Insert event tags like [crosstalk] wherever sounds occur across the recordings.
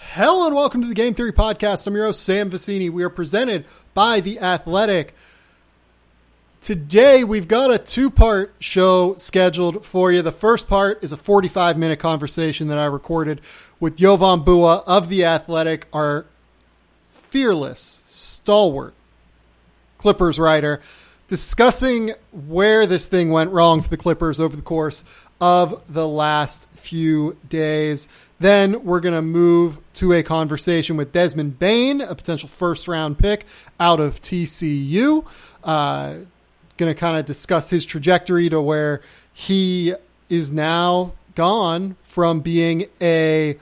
Hello and welcome to the Game Theory Podcast. I'm your host, Sam Vecenie. We are presented by The Athletic. Today, we've got a two part show scheduled for you. The first part is a 45 minute conversation that I recorded with Jovan Buha of The Athletic, our fearless, stalwart Clippers writer, discussing where this thing went wrong for the Clippers over the course of the last few days. Then we're going to move to a conversation with Desmond Bane, a potential first round pick out of TCU. Uh, going to kind of discuss his trajectory to where he is now gone from being a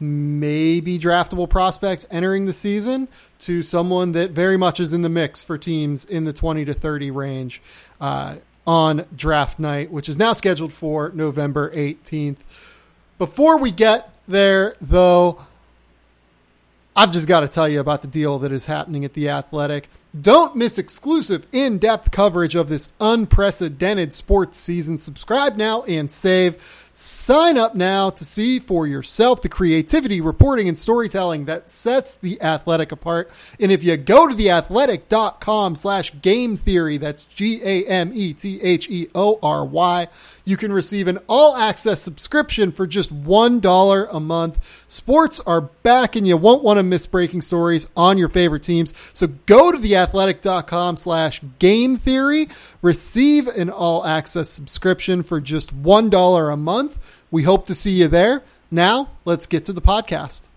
maybe draftable prospect entering the season to someone that very much is in the mix for teams in the 20 to 30 range uh, on draft night, which is now scheduled for November 18th. Before we get there, though, I've just got to tell you about the deal that is happening at The Athletic. Don't miss exclusive in depth coverage of this unprecedented sports season. Subscribe now and save. Sign up now to see for yourself the creativity, reporting, and storytelling that sets the athletic apart. And if you go to theathletic.com slash game theory, that's G A M E T H E O R Y, you can receive an all access subscription for just $1 a month. Sports are back and you won't want to miss breaking stories on your favorite teams. So go to theathletic.com slash game theory, receive an all access subscription for just $1 a month. We hope to see you there. Now, let's get to the podcast.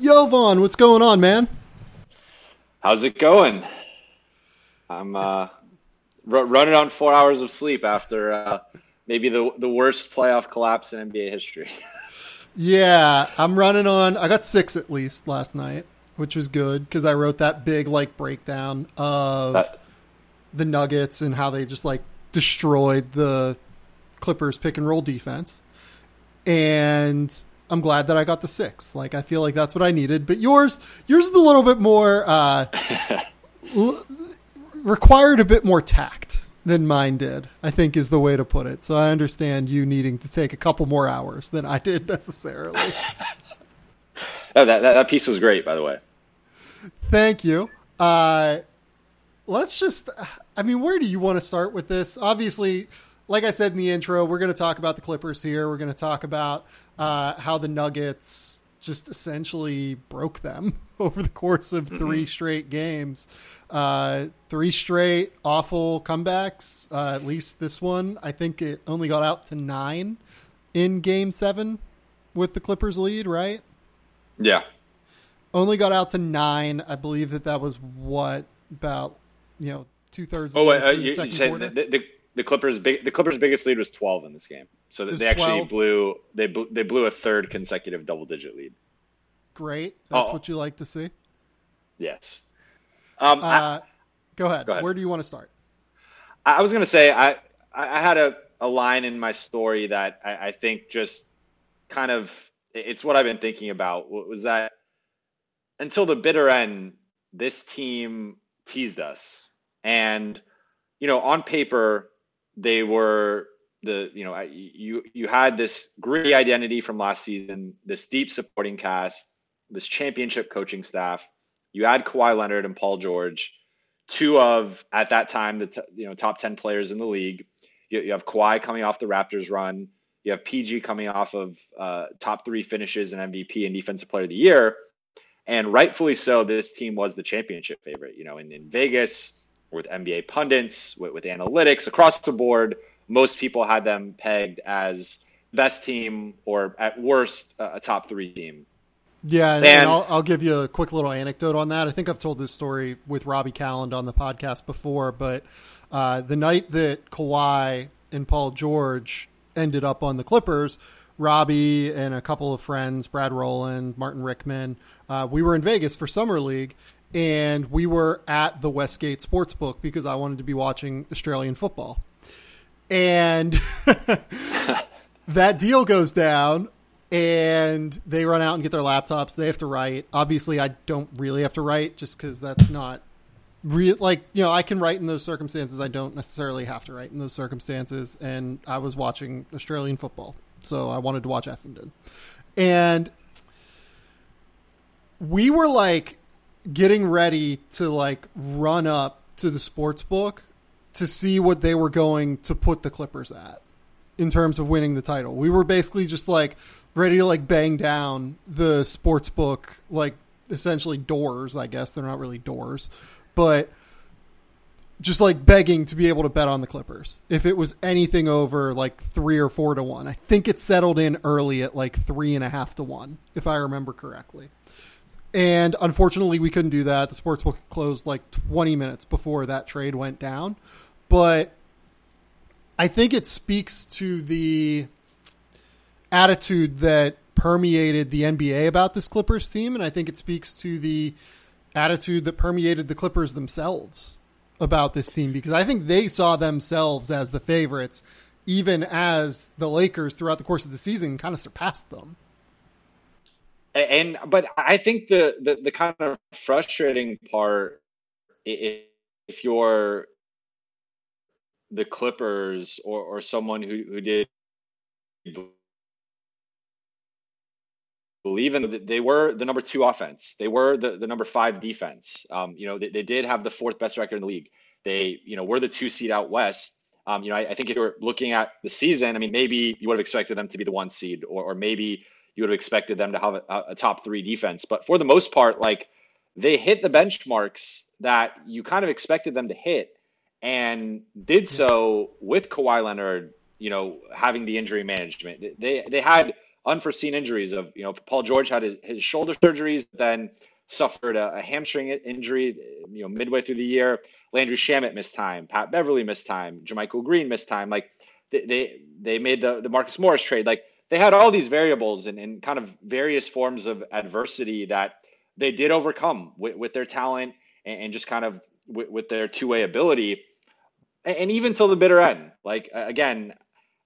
Jovan, what's going on, man? How's it going? I'm uh, r- running on four hours of sleep after uh, maybe the the worst playoff collapse in NBA history. [laughs] yeah, I'm running on. I got six at least last night, which was good because I wrote that big like breakdown of That- the Nuggets and how they just like destroyed the Clippers pick and roll defense. And I'm glad that I got the six. Like I feel like that's what I needed. But yours, yours is a little bit more uh, [laughs] l- required a bit more tact than mine did. I think is the way to put it. So I understand you needing to take a couple more hours than I did [laughs] necessarily. [laughs] Oh, that, that that piece was great, by the way. Thank you. Uh, let's just, I mean, where do you want to start with this? Obviously, like I said in the intro, we're going to talk about the Clippers here. We're going to talk about uh, how the Nuggets just essentially broke them [laughs] over the course of 3 straight games. Uh, three straight awful comebacks. Uh, at least this one, I think it only got out to nine in game seven with the Clippers lead, right? Yeah, only got out to nine. I believe that that was what about you know two thirds. Oh wait, uh, the you, you said the, the, the Clippers big the Clippers biggest lead was 12 in this game. So they actually 12? blew they blew, they blew a third consecutive double digit lead. Great, that's Oh. what you like to see. Yes. Um, I, Uh, go ahead. Go ahead. Where do you want to start? I was gonna say I I I had a, a line in my story that I, I think just kind of it's what I've been thinking about. Was that? Until the bitter end, this team teased us, and you know on paper they were the you know you you had this gritty identity from last season, this deep supporting cast, this championship coaching staff. You add Kawhi Leonard and Paul George two of at that time the t- you know top 10 players in the league. You, you have Kawhi coming off the Raptors run you have PG coming off of uh, top three finishes and MVP and defensive player of the year and rightfully so this team was the championship favorite you know in, in Vegas with NBA pundits with, with analytics across the board most people had them pegged as best team or at worst a a top three team Yeah, and, and I'll, I'll, give you a quick little anecdote on that. I think I've told this story with Robbie Kalland on the podcast before, but uh, the night that Kawhi and Paul George ended up on the Clippers, Robbie and a couple of friends, Brad Rowland, Martin Rickman, uh, we were in Vegas for Summer League, and we were at the Westgate Sportsbook because I wanted to be watching Australian football. And [laughs] that deal goes down and they run out and get their laptops. They have to write. Obviously, I don't really have to write just because that's not real. Like you know, I can write in those circumstances. I don't necessarily have to write in those circumstances. And I was watching Australian football, so I wanted to watch Essendon, and we were like getting ready to like run up to the sports book to see what they were going to put the Clippers at in terms of winning the title. We were basically just like ready to like bang down the sports book, like essentially doors. I guess they're not really doors, but just like begging to be able to bet on the Clippers. If it was anything over like three or four to one, I think it settled in early at like three and a half to one, if I remember correctly. And unfortunately, we couldn't do that. The sports book closed like 20 minutes before that trade went down. But I think it speaks to the attitude that permeated the NBA about this Clippers team, and I think it speaks to the attitude that permeated the Clippers themselves about this team because I think they saw themselves as the favorites, even as the Lakers throughout the course of the season kind of surpassed them. And but I think the the, the kind of frustrating part, if you're the Clippers or or someone who who did believe in they were the number two offense. They were the, the number five defense. Um, you know, they, they did have the fourth best record in the league. They, you know, were the two seed out west. Um, you know, I, I, think if you're looking at the season, I mean, maybe you would have expected them to be the one seed, or, or maybe you would have expected them to have a, a top three defense. But for the most part, like they hit the benchmarks that you kind of expected them to hit, and did so with Kawhi Leonard. You know, having the injury management, they they had unforeseen injuries of you know Paul George had his, his shoulder surgeries, then suffered a, a, hamstring injury you know midway through the year. Landry Shamet missed time, Pat Beverley missed time, JaMychal Green missed time. Like they they, they made the the Marcus Morris trade. Like they had all these variables and, and kind of various forms of adversity that they did overcome with, with their talent and, and just kind of with, with their two way ability. And, and even till the bitter end, like again,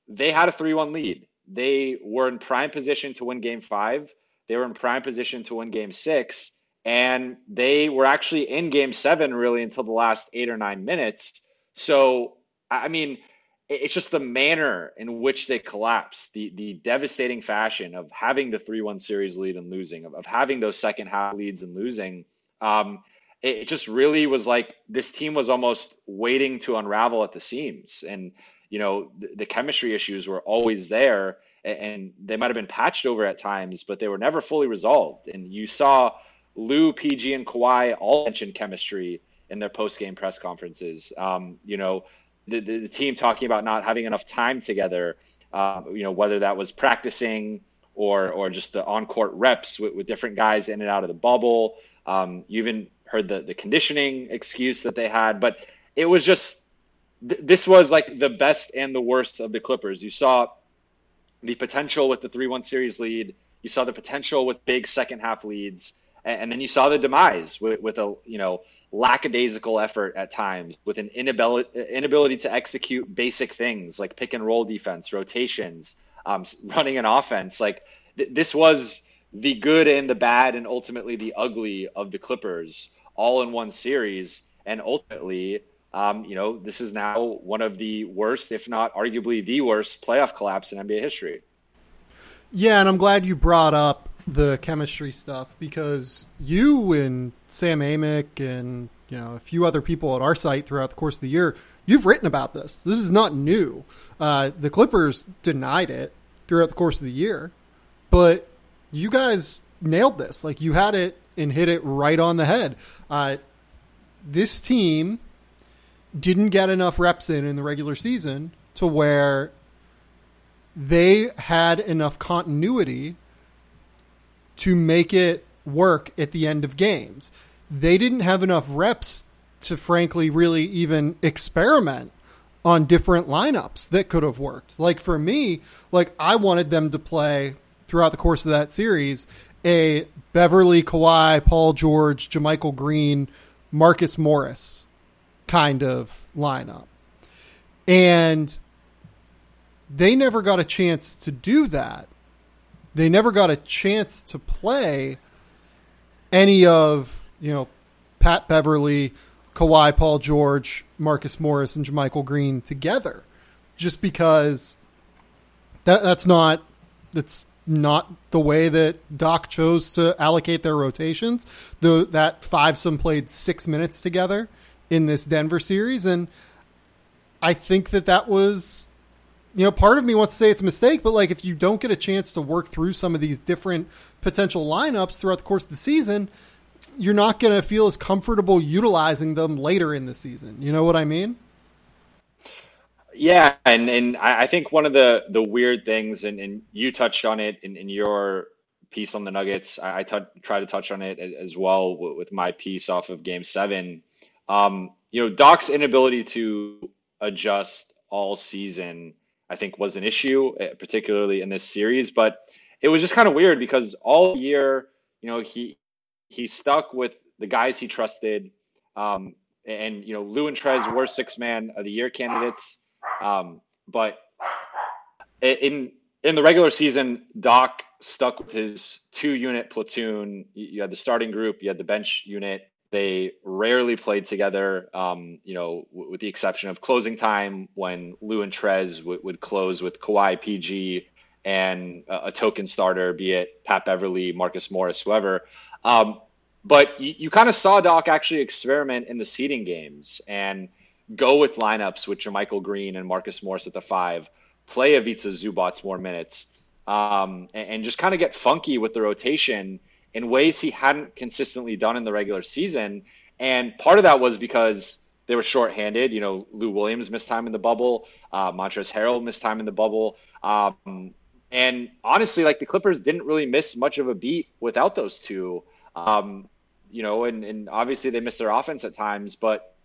they had a three one lead they were in prime position to win game five. They were in prime position to win game six. And they were actually in game seven really until the last eight or nine minutes. So, I mean, it's just the manner in which they collapsed, the the devastating fashion of having the 3 1 series lead and losing, of, of having those second half leads and losing. Um, it, it just really was like this team was almost waiting to unravel at the seams. And you know, the, the chemistry issues were always there and, and they might have been patched over at times, but they were never fully resolved. And you saw Lou, PG, and Kawhi all mention chemistry in their post game press conferences. Um, you know, the, the, the, team talking about not having enough time together, uh, you know, whether that was practicing or, or just the on court reps with, with, different guys in and out of the bubble. Um, you even heard the, the conditioning excuse that they had, but it was just th- this was like the best and the worst of the Clippers. You saw the potential with the 3 1 series lead, you saw the potential with big second half leads, and, and then you saw the demise with, with a you know lackadaisical effort at times, with an inability inability to execute basic things like pick and roll defense, rotations, um, running an offense. Like th- this was the good and the bad, and ultimately the ugly of the Clippers all in one series, and ultimately um, you know, this is now one of the worst, if not arguably the worst, playoff collapse in NBA history. Yeah, and I'm glad you brought up the chemistry stuff because you and Sam Amick and you know a few other people at our site throughout the course of the year, you've written about this. This is not new. Uh, the Clippers denied it throughout the course of the year, but you guys nailed this. Like you had it and hit it right on the head. Uh, this team didn't get enough reps in in the regular season to where they had enough continuity to make it work at the end of games. They didn't have enough reps to frankly really even experiment on different lineups that could have worked. Like for me, like I wanted them to play throughout the course of that series a Beverley Kawhi, Paul George, JaMychal Green, Marcus Morris kind of lineup. And they never got a chance to do that. They never got a chance to play any of, you know, Pat Beverley, Kawhi, Paul George, Marcus Morris, and JaMychal Green together. Just because that that's not that's not the way that Doc chose to allocate their rotations. The that five some played six minutes together in this Denver series, and I think that that was, you know, part of me wants to say it's a mistake, but like if you don't get a chance to work through some of these different potential lineups throughout the course of the season, you're not going to feel as comfortable utilizing them later in the season. You know what I mean? Yeah, and and I think one of the the weird things, and, and you touched on it in, in your piece on the Nuggets. I, try to touch on it as well with my piece off of Game Seven. Um, you know, Doc's inability to adjust all season, I think, was an issue, eh, particularly in this series. But it was just kind of weird because all year, you know, he he stuck with the guys he trusted. Um, and you know, Lou and Trez were six man of the year candidates. Um, but in in the regular season, Doc stuck with his two unit platoon. You had the starting group, you had the bench unit. They rarely played together, um, you know, w- with the exception of closing time when Lou and Trez w- would close with Kawhi, PG, and a, token starter, be it Pat Beverley, Marcus Morris, whoever. Um, but you, you kind of saw Doc actually experiment in the seeding games and go with lineups with JaMychal Green and Marcus Morris at the five, play Ivica Zubac more minutes, um, and, and, just kind of get funky with the rotation in ways he hadn't consistently done in the regular season. And part of that was because they were shorthanded. You know, Lou Williams missed time in the bubble, uh, Montrezl Harrell missed time in the bubble. Um, and honestly, like the Clippers didn't really miss much of a beat without those two. Um, you know, and, and obviously they missed their offense at times, but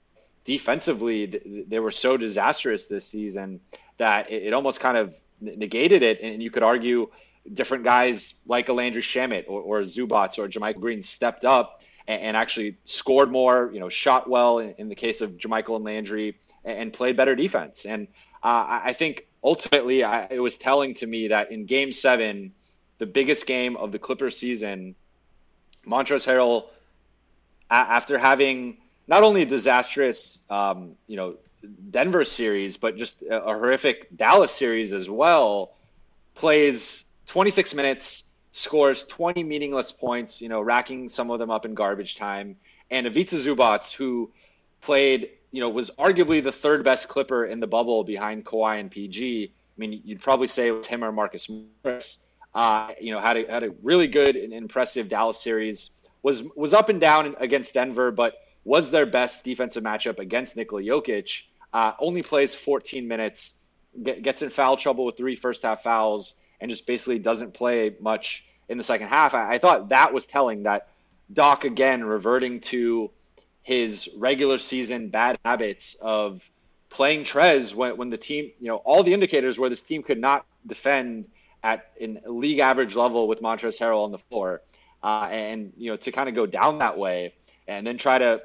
defensively they were so disastrous this season that it, almost kind of negated it. And you could argue different guys like a Landry Shamet or, or Zubac or JaMychal Green stepped up and, and, actually scored more, you know, shot well in, in the case of JaMychal and Landry and, and played better defense. And uh, I think ultimately I, it was telling to me that in game seven, the biggest game of the Clippers season, Montrezl Harrell, after having not only a disastrous, um, you know, Denver series, but just a, a horrific Dallas series as well, plays 26 minutes, scores 20 meaningless points, you know, racking some of them up in garbage time. And Ivica Zubac, who played, you know, was arguably the third best Clipper in the bubble behind Kawhi and PG. I mean, you'd probably say him or Marcus Morris. Uh, you know, had a had a really good and impressive Dallas series. Was was up and down against Denver, but was their best defensive matchup against Nikola Jokic. Uh, only plays 14 minutes, get, gets in foul trouble with three first half fouls, and just basically doesn't play much in the second half. I, I thought that was telling that Doc again reverting to his regular season bad habits of playing Trez when, when the team, you know, all the indicators where this team could not defend at an league average level with Montrezl Harrell on the floor. Uh, and, you know, to kind of go down that way and then try to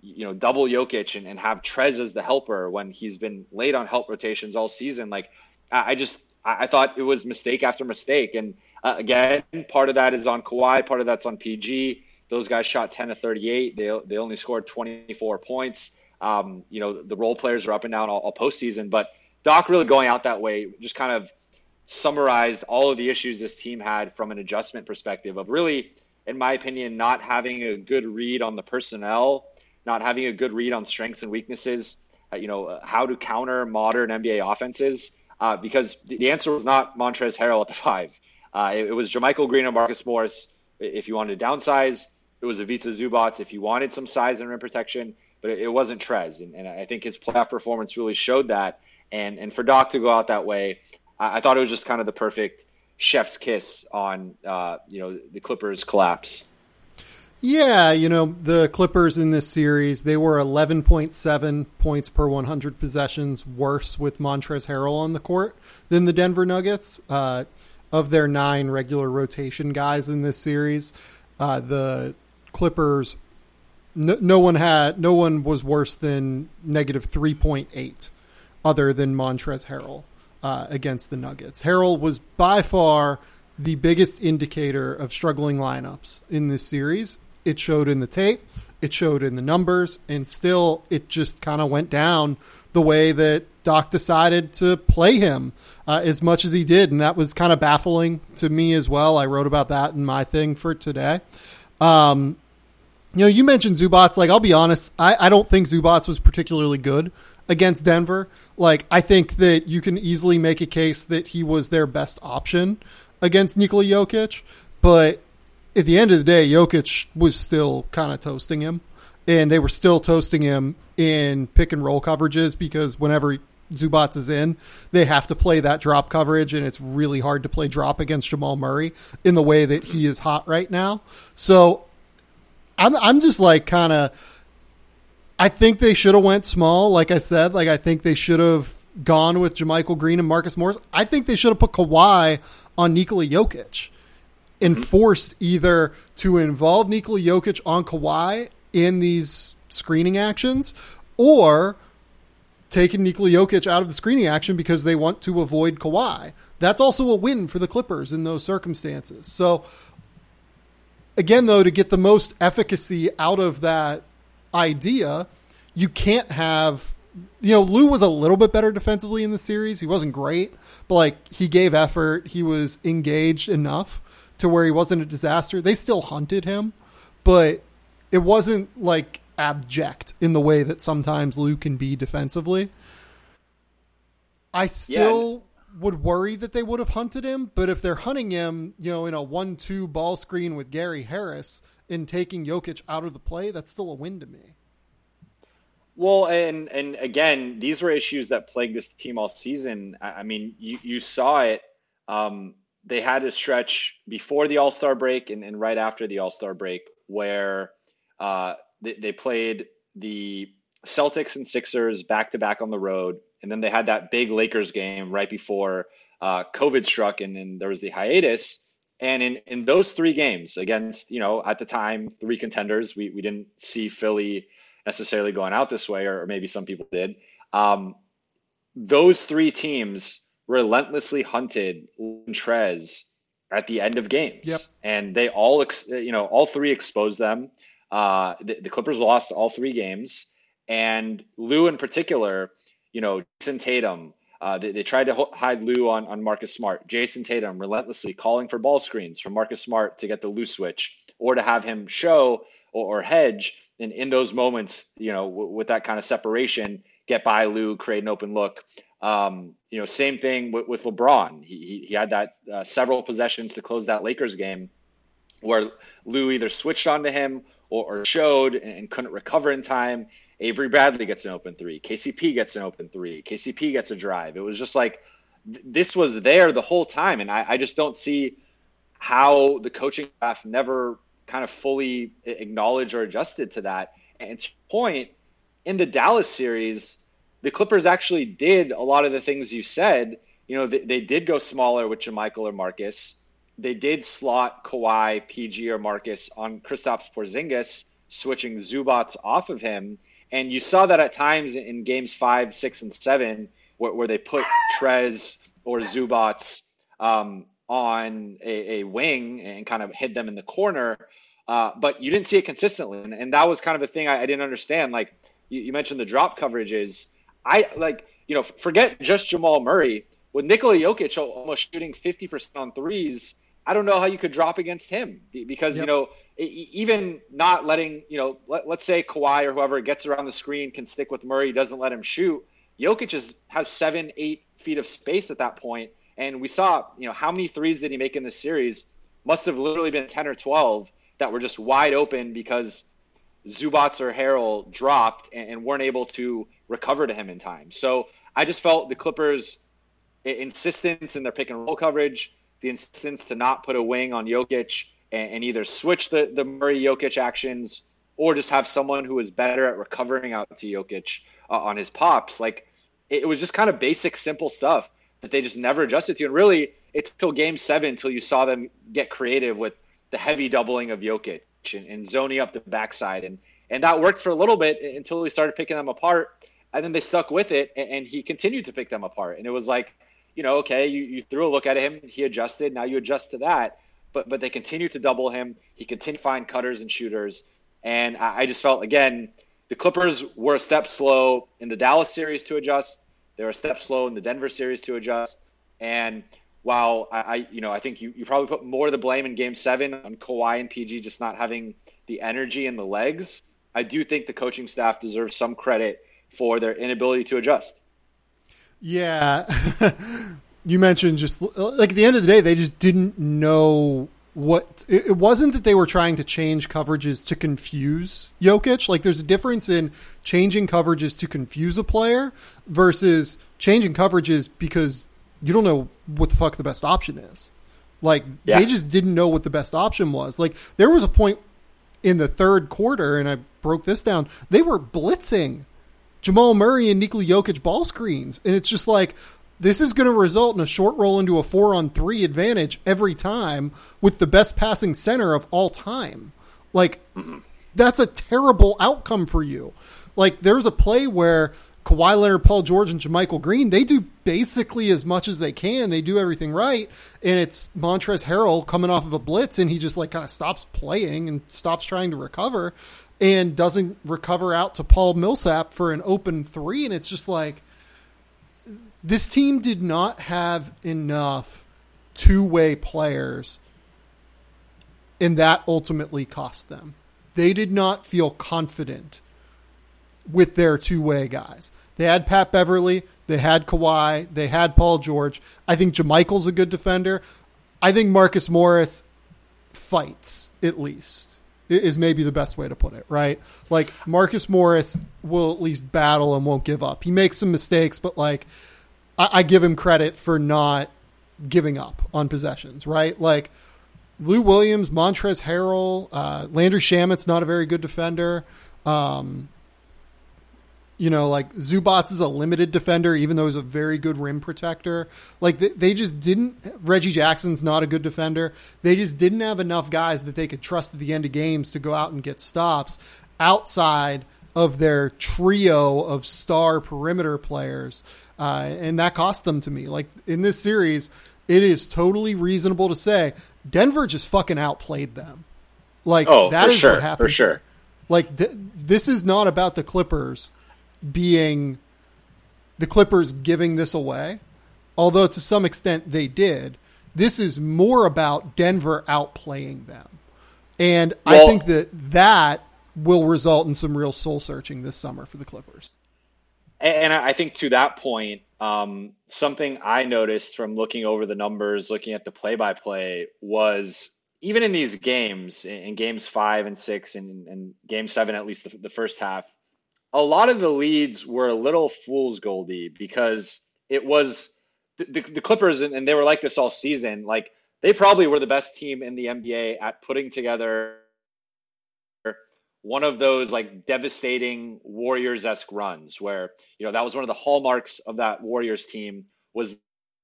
you know, double Jokic and, and have Trez as the helper when he's been late on help rotations all season. Like, I, I just, I, I, thought it was mistake after mistake. And uh, again, part of that is on Kawhi, part of that's on PG. Those guys shot 10 to 38. They, they only scored 24 points. Um, you know, the role players are up and down all, all postseason, but Doc really going out that way just kind of summarized all of the issues this team had from an adjustment perspective of really, in my opinion, not having a good read on the personnel not having a good read on strengths and weaknesses, uh, you know, uh, how to counter modern NBA offenses. Uh, because the, answer was not Montrezl Harrell at the five. Uh, it, it, was JaMychal Green and Marcus Morris if you wanted to downsize. It was Ivica Zubac if you wanted some size and rim protection, but it, it wasn't Trez. And, and, I think his playoff performance really showed that. And and for Doc to go out that way, I, I thought it was just kind of the perfect chef's kiss on uh, you know the Clippers collapse. Yeah, you know, the Clippers in this series, they were 11.7 points per 100 possessions worse with Montrezl Harrell on the court than the Denver Nuggets. Uh, of their nine regular rotation guys in this series, uh, the Clippers, no, no, one had, no one was worse than negative 3.8 other than Montrezl Harrell uh, against the Nuggets. Harrell was by far the biggest indicator of struggling lineups in this series it showed in the tape, it showed in the numbers, and still it just kind of went down the way that Doc decided to play him uh, as much as he did. And that was kind of baffling to me as well. I wrote about that in my thing for today. Um, you know, you mentioned Zubac. Like, I'll be honest, I, I don't think Zubac was particularly good against Denver. Like, I think that you can easily make a case that he was their best option against Nikola Jokic. But at the end of the day, Jokic was still kind of toasting him, and they were still toasting him in pick and roll coverages because whenever Zubac is in, they have to play that drop coverage, and it's really hard to play drop against Jamal Murray in the way that he is hot right now. So I'm I'm just like kind of. I think they should have went small. Like I said, like I think they should have gone with JaMychal Green and Marcus Morris. I think they should have put Kawhi on Nikola Jokic enforced either to involve Nikola Jokic on Kawhi in these screening actions or taking Nikola Jokic out of the screening action because they want to avoid Kawhi. That's also a win for the Clippers in those circumstances. So, again, though, to get the most efficacy out of that idea, you can't have. You know, Lou was a little bit better defensively in the series. He wasn't great, but like he gave effort. He was engaged enough to where he wasn't a disaster. They still hunted him, but it wasn't like abject in the way that sometimes Lou can be defensively. I still yeah. would worry that they would have hunted him, but if they're hunting him, you know, in a one-two ball screen with Gary Harris and taking Jokic out of the play, that's still a win to me. Well, and and again, these were issues that plagued this team all season. I mean, you you saw it. Um, they had a stretch before the All Star break and, and, right after the All Star break where uh, they, they, played the Celtics and Sixers back to back on the road. And then they had that big Lakers game right before uh, COVID struck and then there was the hiatus. And in, in those three games against, you know, at the time, three contenders, we, we didn't see Philly necessarily going out this way, or, maybe some people did. Um, those three teams relentlessly hunted Trez at the end of games. Yep. And they all, you know, all three exposed them. Uh, the, the, Clippers lost all three games. And Lou in particular, you know, Jayson Tatum, uh, they, they, tried to hide Lou on, on Marcus Smart. Jayson Tatum relentlessly calling for ball screens from Marcus Smart to get the Lou switch or to have him show or, or hedge. And in those moments, you know, w- with that kind of separation, get by Lou, create an open look. Um, you know, same thing with, with LeBron. He, he, he had that uh, several possessions to close that Lakers game where Lou either switched onto him or, or showed and, and, couldn't recover in time. Avery Bradley gets an open three. KCP gets an open three. KCP gets a drive. It was just like th- this was there the whole time. And I, I just don't see how the coaching staff never kind of fully acknowledged or adjusted to that. And to point, in the Dallas series, the Clippers actually did a lot of the things you said. You know, they, they did go smaller with JaMychal or Marcus. They did slot Kawhi, PG, or Marcus on Kristaps Porzingis, switching Zubac off of him. And you saw that at times in games five, six, and seven, where, where they put Trez or Zubac um, on a, a, wing and kind of hid them in the corner. Uh, but you didn't see it consistently. And, and that was kind of a thing I, I didn't understand. Like you, you mentioned the drop coverages I like, you know, forget just Jamal Murray. With Nikola Jokic almost shooting 50% on threes, I don't know how you could drop against him because, yep. you know, even not letting, you know, let, us say Kawhi or whoever gets around the screen can stick with Murray, doesn't let him shoot. Jokic is, has seven, eight feet of space at that point. And we saw, you know, how many threes did he make in this series? Must have literally been 10 or 12 that were just wide open because Zubac or Harrell dropped and, and weren't able to recover to him in time. So I just felt the Clippers' insistence in their pick and roll coverage, the insistence to not put a wing on Jokic and, and either switch the, the Murray Jokic actions or just have someone who is better at recovering out to Jokic uh, on his pops. Like it, was just kind of basic, simple stuff that they just never adjusted to. And really, it took game seven until you saw them get creative with the heavy doubling of Jokic and, and zoning up the backside. And, and that worked for a little bit until we started picking them apart. And then they stuck with it, and, and he continued to pick them apart. And it was like, you know, okay, you, you threw a look at him, he adjusted, now you adjust to that. But but they continued to double him. He continued to find cutters and shooters. And I, I just felt again, the Clippers were a step slow in the Dallas series to adjust. They were a step slow in the Denver series to adjust. And while I, I, you know, I think you, you probably put more of the blame in game seven on Kawhi and PG just not having the energy and the legs, I do think the coaching staff deserves some credit for their inability to adjust. Yeah. [laughs] you mentioned just like at the end of the day, they just didn't know what it wasn't that they were trying to change coverages to confuse Jokic. Like there's a difference in changing coverages to confuse a player versus changing coverages because you don't know what the fuck the best option is. Like yeah. they just didn't know what the best option was. Like there was a point in the third quarter, and I broke this down. They were blitzing Jamal Murray and Nikola Jokic ball screens, and it's just like this is going to result in a short roll into a four on three advantage every time with the best passing center of all time. Like, that's a terrible outcome for you. Like, there's a play where Kawhi Leonard, Paul George, and JaMychal Green, they do basically as much as they can. They do everything right. And it's Montrezl Harrell coming off of a blitz, and he just like kind of stops playing and stops trying to recover and doesn't recover out to Paul Millsap for an open three. And it's just like, this team did not have enough two way players, and that ultimately cost them. They did not feel confident with their two way guys. They had Pat Beverley, they had Kawhi, they had Paul George. I think JaMychal's a good defender. I think Marcus Morris fights, at least, is maybe the best way to put it, right? Like, Marcus Morris will at least battle and won't give up. He makes some mistakes, but like, I, I give him credit for not giving up on possessions, right? Like Lou Williams, Montrezl Harrell, uh, Landry Shamet's not a very good defender. Um, you know, like Zubac is a limited defender, even though he's a very good rim protector. Like they, they, just didn't. Reggie Jackson's not a good defender. They just didn't have enough guys that they could trust at the end of games to go out and get stops outside of their trio of star perimeter players uh, and that cost them to me. Like in this series, it is totally reasonable to say Denver just fucking outplayed them. Like oh, that is sure, what happened. For sure. Like d- this is not about the Clippers being the Clippers giving this away, although to some extent they did. This is more about Denver outplaying them. And well, I think that that will result in some real soul searching this summer for the Clippers. And I think to that point, um, something I noticed from looking over the numbers, looking at the play by play, was even in these games, in games five and six, and, and game seven, at least the, the first half, a lot of the leads were a little fool's goldy because it was the, the, the Clippers, and, and they were like this all season. Like they probably were the best team in the NBA at putting together one of those like devastating Warriors esque runs where, you know, that was one of the hallmarks of that Warriors team was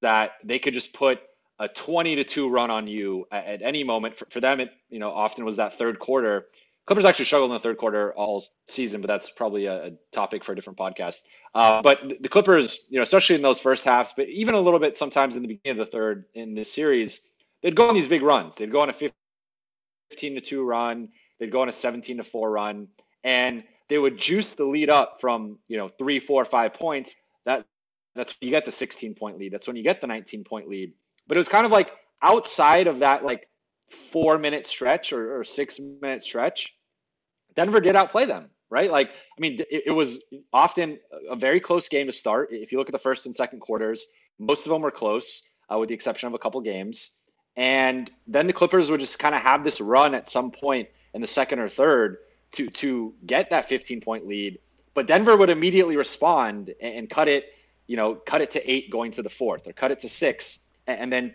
that they could just put a 20 to 2 run on you at, at any moment. For, for, them, it, you know, often was that third quarter. Clippers actually struggled in the third quarter all season, but that's probably a, a topic for a different podcast. Uh, but the Clippers, you know, especially in those first halves, but even a little bit sometimes in the beginning of the third in this series, they'd go on these big runs. They'd go on a 15 to 2 run They'd go on a 17 to 4 run and they would juice the lead up from, you know, three, four, five points. That that's you get the 16 point lead. That's when you get the 19 point lead. But it was kind of like outside of that like four minute stretch or, or six minute stretch, Denver did outplay them, right? Like, I mean, it, it, was often a very close game to start. If you look at the first and second quarters, most of them were close, uh, with the exception of a couple games. And then the Clippers would just kind of have this run at some point in the second or third to to get that 15 point lead. But Denver would immediately respond and, and cut it, you know, cut it to eight going to the fourth, or cut it to six, and, and then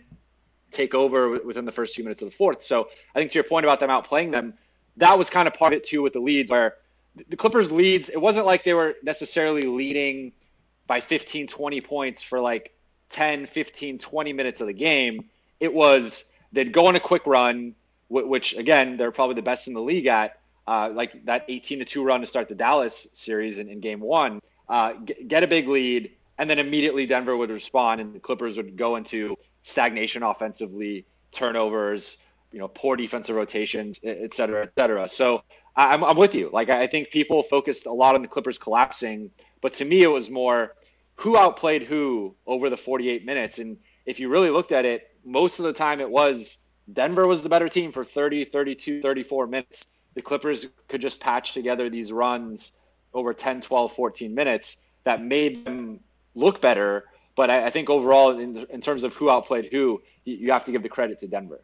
take over within the first few minutes of the fourth. So I think to your point about them outplaying them, that was kind of part of it too with the leads where the Clippers leads, it wasn't like they were necessarily leading by 15, 20 points for like 10, 15, 20 minutes of the game. It was they'd go on a quick run, which again, they're probably the best in the league at, uh, like that 18 to 2 run to start the Dallas series in, in game one, uh, get a big lead, and then immediately Denver would respond and the Clippers would go into stagnation offensively, turnovers, you know, poor defensive rotations, et cetera, et cetera. So I'm, I'm with you. Like, I think people focused a lot on the Clippers collapsing, but to me, it was more who outplayed who over the 48 minutes. And if you really looked at it, most of the time it was Denver was the better team for 30, 32, 34 minutes. The Clippers could just patch together these runs over 10, 12, 14 minutes that made them look better. But I, I think overall, in, in, terms of who outplayed who, you, you have to give the credit to Denver.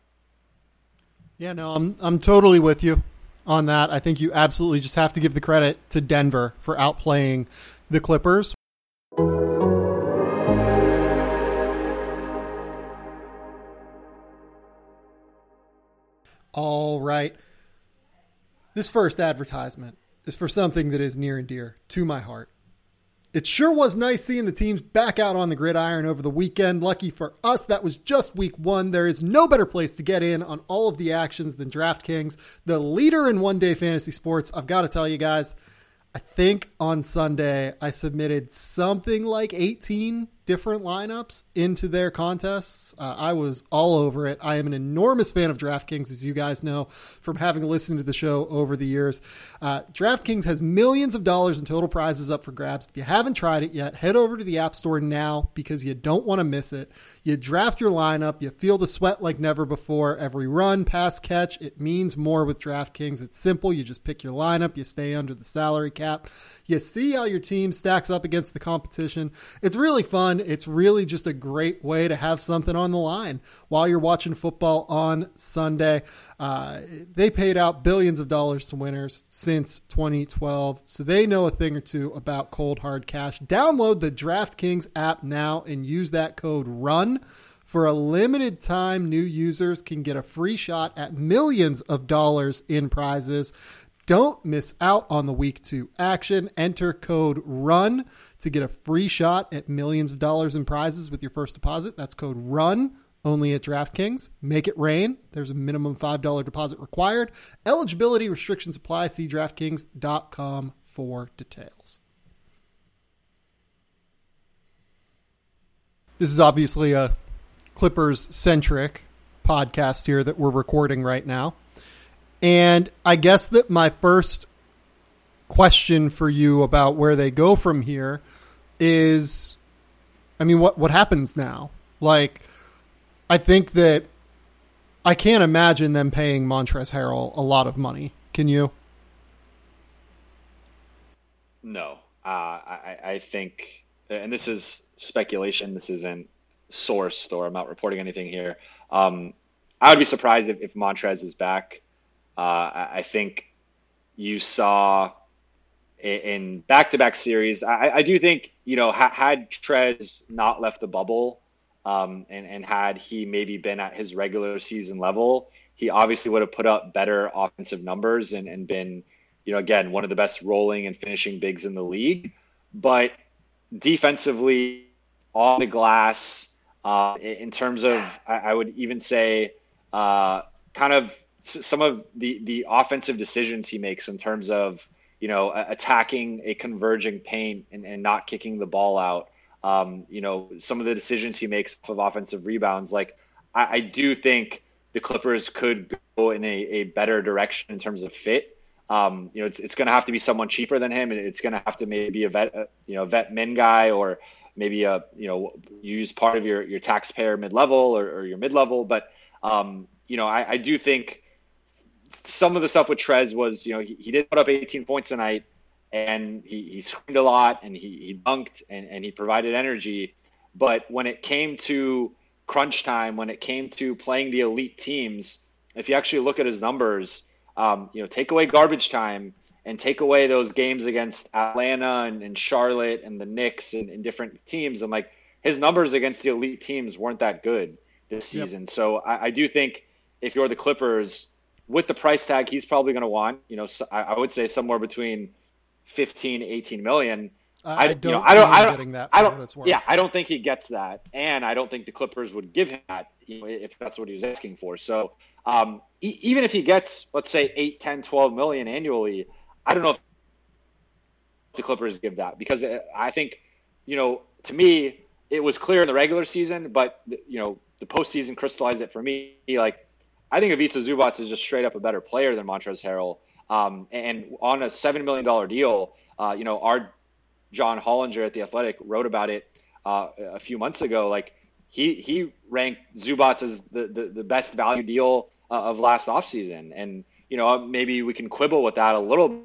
Yeah, no, I'm I'm totally with you on that. I think you absolutely just have to give the credit to Denver for outplaying the Clippers. All right. This first advertisement is for something that is near and dear to my heart. It sure was nice seeing the teams back out on the gridiron over the weekend. Lucky for us, that was just week one. There is no better place to get in on all of the actions than DraftKings, the leader in one day fantasy sports. I've got to tell you guys, I think on Sunday I submitted something like 18 different lineups into their contests. Uh, I was all over it. I am an enormous fan of DraftKings, as you guys know from having listened to the show over the years. Uh, DraftKings has millions of dollars in total prizes up for grabs. If you haven't tried it yet, head over to the App Store now because you don't want to miss it. You draft your lineup, you feel the sweat like never before. Every run, pass, catch, it means more with DraftKings. It's simple. You just pick your lineup, you stay under the salary cap, you see how your team stacks up against the competition. It's really fun fun. It's really just a great way to have something on the line while you're watching football on Sunday. Uh, they paid out billions of dollars to winners since 2012, so they know a thing or two about cold hard cash. Download the DraftKings app now and use that code RUN. For a limited time, new users can get a free shot at millions of dollars in prizes. Don't miss out on the week two action. Enter code RUN to get a free shot at millions of dollars in prizes with your first deposit. That's code RUN only at DraftKings. Make it rain. There's a minimum $5 deposit required. Eligibility restrictions apply. See DraftKings.com for details. This is obviously a Clippers centric podcast here that we're recording right now. And I guess that my first question for you about where they go from here is I mean what what happens now? Like I think that I can't imagine them paying Montrezl Harrell a lot of money. Can you? No. Uh, I, I think, and this is speculation. This isn't sourced, or I'm not reporting anything here. Um, I would be surprised if, if Montrez is back. Uh, I think you saw in back-to-back series. I, I do think you know ha- had Trez not left the bubble, um, and and had he maybe been at his regular season level, he obviously would have put up better offensive numbers and and been you know again one of the best rolling and finishing bigs in the league. But defensively, on the glass, uh, in terms of I, I would even say uh, kind of some of the the offensive decisions he makes in terms of you know, attacking a converging paint and, and not kicking the ball out. Um, you know, some of the decisions he makes of offensive rebounds, like I, I do think the Clippers could go in a, a better direction in terms of fit. Um, you know, it's, it's going to have to be someone cheaper than him, it's going to have to maybe a vet, uh, you know, vet min guy, or maybe a you know use part of your your taxpayer mid level or, or, your mid level. But um, you know, I, I do think some of the stuff with Trez was, you know, he, he did put up 18 points tonight and he, he screamed a lot and he, he dunked and, and he provided energy. But when it came to crunch time, when it came to playing the elite teams, if you actually look at his numbers, um, you know, take away garbage time and take away those games against Atlanta and, and Charlotte and the Knicks and, and different teams, and like his numbers against the elite teams weren't that good. this season. Yep. So I, I, do think if you're the Clippers, with the price tag, he's probably going to want, you know, I, I would say somewhere between 15, 18 million. I, I don't. You know, I don't. I don't. That I don't. Yeah, I don't think he gets that, and I don't think the Clippers would give him that you know, if that's what he was asking for. So um, e- even if he gets, let's say, 8, 10, 12 million annually, I don't know if the Clippers give that because uh, I think, you know, to me, it was clear in the regular season, but you know, the postseason crystallized it for me. Like, I think Ivica Zubac is just straight up a better player than Montrezl Harrell. Um, and on a seven million dollar deal, uh, you know, our John Hollinger at the Athletic wrote about it uh, a few months ago. Like he he ranked Zubac as the, the, the best value deal uh, of last offseason. And you know maybe we can quibble with that a little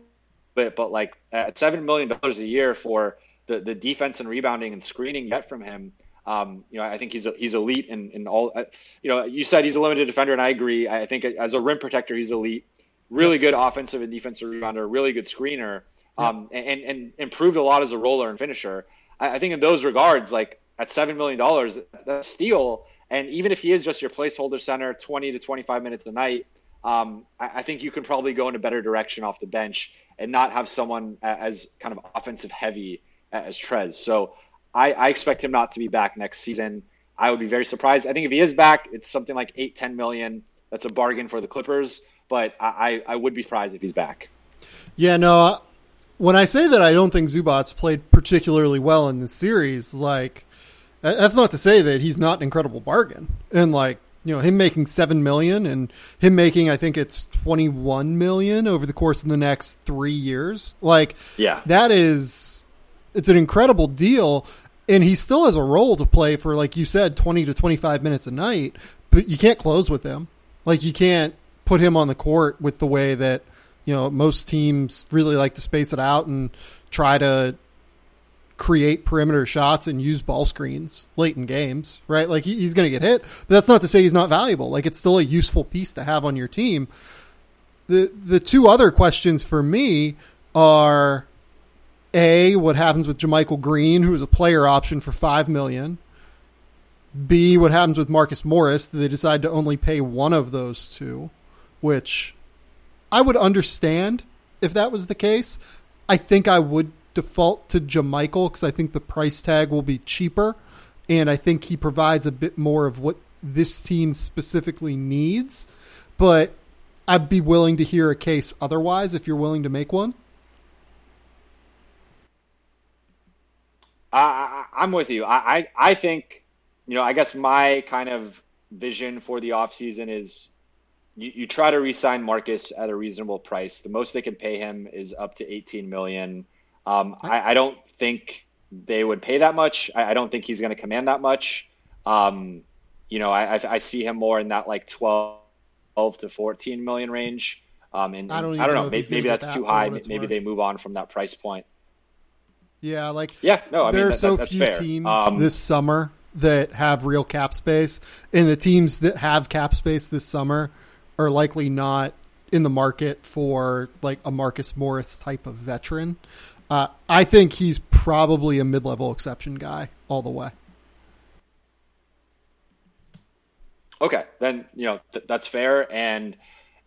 bit, but like at seven million dollars a year for the the defense and rebounding and screening you get from him. Um, you know, I think he's he's elite in, in all. Uh, you know, you said he's a limited defender, and I agree. I think as a rim protector, he's elite. Really good offensive and defensive rebounder, really good screener um, and, and improved a lot as a roller and finisher. I, I think in those regards, like at seven million dollars, that's steal. And even if he is just your placeholder center, twenty to twenty-five minutes a night, um, I, I, think you can probably go in a better direction off the bench and not have someone as kind of offensive heavy as Trez. So I, I expect him not to be back next season. I would be very surprised. I think if he is back, it's something like eight, ten million. That's a bargain for the Clippers, but I, I would be surprised if he's back. Yeah, no, uh, when I say that I don't think Zubac played particularly well in this series, like that's not to say that he's not an incredible bargain. And like you know him making seven million and him making I think it's twenty one million over the course of the next three years. Like yeah, that is it's an incredible deal. And he still has a role to play for, like you said, twenty to twenty five minutes a night. But you can't close with him. Like you can't put him on the court with the way that you know, most teams really like to space it out and try to create perimeter shots and use ball screens late in games, right? Like he, he's going to get hit, but that's not to say he's not valuable. Like it's still a useful piece to have on your team. The the two other questions for me are a what happens with JaMychal Green, who is a player option for five million. B what happens with Marcus Morris? They decide to only pay one of those two, which I would understand if that was the case. I think I would default to Jamichael because I think the price tag will be cheaper, and I think he provides a bit more of what this team specifically needs. But I'd be willing to hear a case otherwise if you're willing to make one. I, I'm with you. I, I, I think, you know, I guess my kind of vision for the offseason is you, you try to re-sign Marcus at a reasonable price. The most they can pay him is up to 18 million. Um, I, I, don't think they would pay that much. I, I don't think he's going to command that much. Um, you know, I, I, see him more in that like 12 to 14 million range. Um, and, I don't, I don't know, know maybe, maybe that's that too high. Maybe worth. they move on from that price point. Yeah, like yeah, no, I there mean, are that, so that, few fair. teams um, this summer that have real cap space, and the teams that have cap space this summer are likely not in the market for like a Marcus Morris type of veteran. Uh, I think he's probably a mid-level exception guy all the way. Okay, then you know th- that's fair. And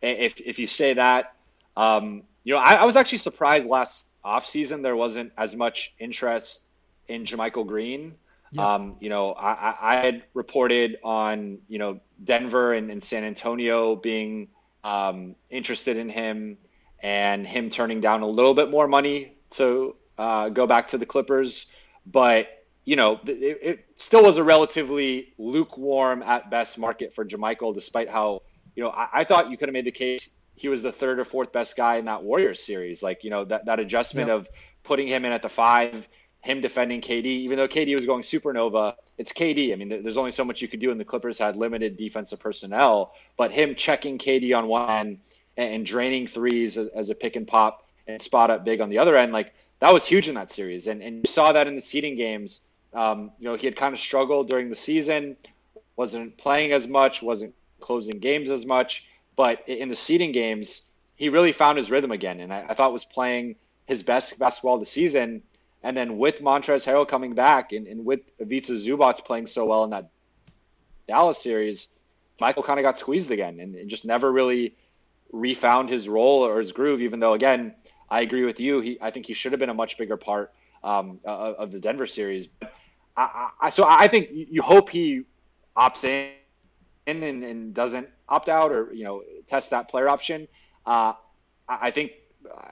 if if you say that, um, you know, I, I was actually surprised last offseason there wasn't as much interest in JaMychal Green. Yeah. Um, you know, I, I had reported on you know Denver and, and San Antonio being um, interested in him, and him turning down a little bit more money to uh, go back to the Clippers. But you know, it, it, still was a relatively lukewarm at best market for JaMychal, despite how you know I, I thought you could have made the case he was the third or fourth best guy in that Warriors series. Like you know that that adjustment of putting him in at the five him defending KD, even though KD was going supernova, it's KD. I mean, there's only so much you could do, and the Clippers had limited defensive personnel. But him checking KD on one end and, draining threes as, as, a pick and pop and spot up big on the other end, like that was huge in that series. And and you saw that in the seeding games. Um, you know, he had kind of struggled during the season, wasn't playing as much, wasn't closing games as much. But in the seeding games, he really found his rhythm again, and I, I thought was playing his best basketball of the season and then with Montrezl Harrell coming back and, and with Ivica Zubac playing so well in that Dallas series, Michael kind of got squeezed again and, and just never really refound his role or his groove. Even though, again, I agree with you. He, I think he should have been a much bigger part um, of, of the Denver series. I, I, so I think you hope he opts in and, and doesn't opt out or you know test that player option. Uh, I think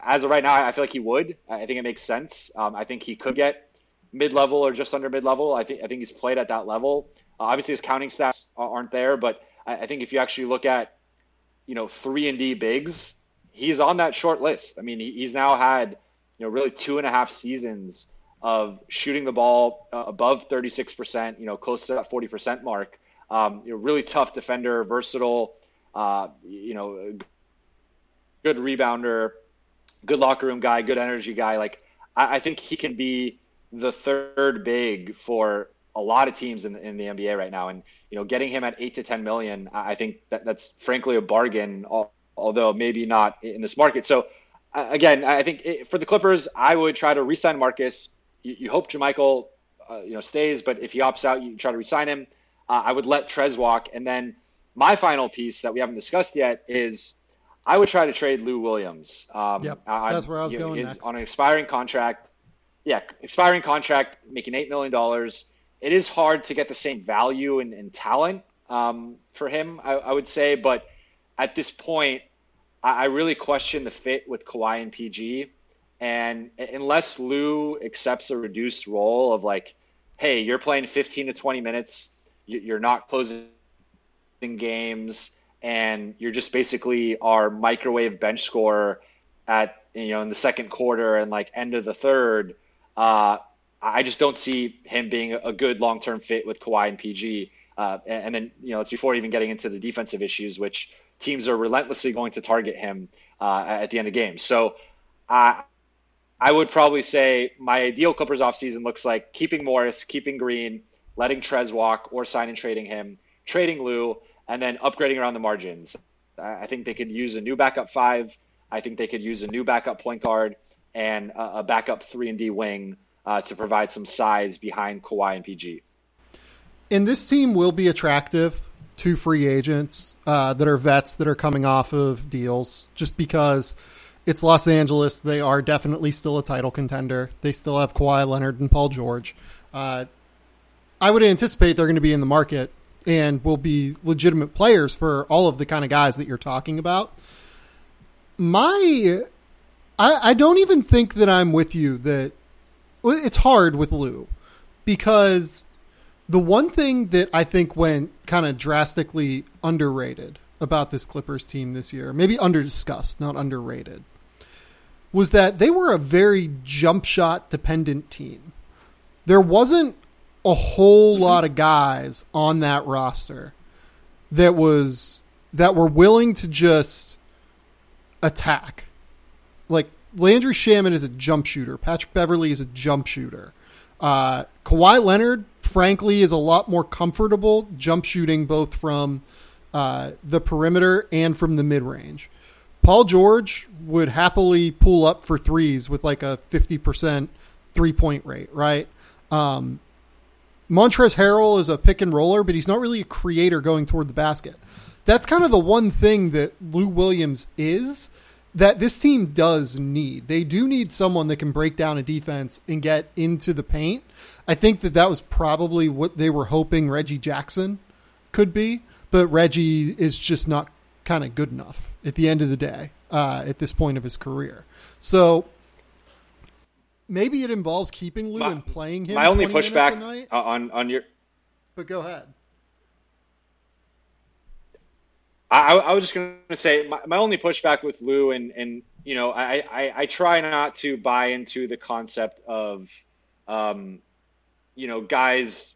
as of right now, I feel like he would. I think it makes sense. Um, I think he could get mid level or just under mid level. I think I think he's played at that level. Uh, obviously, his counting stats aren't there, but I, I, think if you actually look at you know three and D bigs, he's on that short list. I mean, he, he's now had you know really two and a half seasons of shooting the ball uh, above 36%, you know, close to that 40% mark. Um, you know, really tough defender, versatile, uh, you know, good rebounder, good locker room guy, good energy guy. Like, I, I, think he can be the third big for a lot of teams in, in the NBA right now. And, you know, getting him at eight to 10 million, I think that that's frankly a bargain, although maybe not in this market. So, again, I think it, for the Clippers, I would try to re-sign Marcus. You, you hope JaMychal, uh, you know, stays, but if he opts out, you try to re-sign him. Uh, I would let Trez walk, and then my final piece that we haven't discussed yet is I would try to trade Lou Williams. Um, yep, that's where I was going next. On an expiring contract, yeah, expiring contract, making eight million dollars. It is hard to get the same value and, and talent um, for him, I, I, would say. But at this point, I, I, really question the fit with Kawhi and PG. And unless Lou accepts a reduced role of like, hey, you're playing 15 to 20 minutes, you're not closing games and you're just basically our microwave bench scorer at you know in the second quarter and like end of the third. Uh, I just don't see him being a good long term fit with Kawhi and PG. Uh, and, and, then you know it's before even getting into the defensive issues, which teams are relentlessly going to target him uh, at the end of games. So I I would probably say my ideal Clippers offseason looks like keeping Morris, keeping Green, letting Trez walk, or sign and trading him, trading Lou, and then upgrading around the margins. I think they could use a new backup five. I think they could use a new backup point guard and a, backup three and D wing uh, to provide some size behind Kawhi and PG. And this team will be attractive to free agents uh, that are vets that are coming off of deals, just because it's Los Angeles. They are definitely still a title contender. They still have Kawhi Leonard and Paul George. Uh, I would anticipate they're going to be in the market and will be legitimate players for all of the kind of guys that you're talking about. My, I, I don't even think that I'm with you that it's hard with Lou because the one thing that I think went kind of drastically underrated about this Clippers team this year, maybe underdiscussed, not underrated, was that they were a very jump shot dependent team. There wasn't a whole mm-hmm. lot of guys on that roster that was that were willing to just attack. Like Landry Shamet is a jump shooter. Patrick Beverley is a jump shooter. Uh, Kawhi Leonard, frankly, is a lot more comfortable jump shooting both from uh, the perimeter and from the mid range. Paul George would happily pull up for threes with like a 50% three point rate, right? Um, Montrezl Harrell is a pick and roller, but he's not really a creator going toward the basket. That's kind of the one thing that Lou Williams is that this team does need. They do need someone that can break down a defense and get into the paint. I think that that was probably what they were hoping Reggie Jackson could be, but Reggie is just not kind of good enough at the end of the day uh, at this point of his career. So maybe it involves keeping Lou my, and playing him. My only pushback on on your. But go ahead. I, I was just going to say my, my only pushback with Lou and and you know I, I, I try not to buy into the concept of um you know guys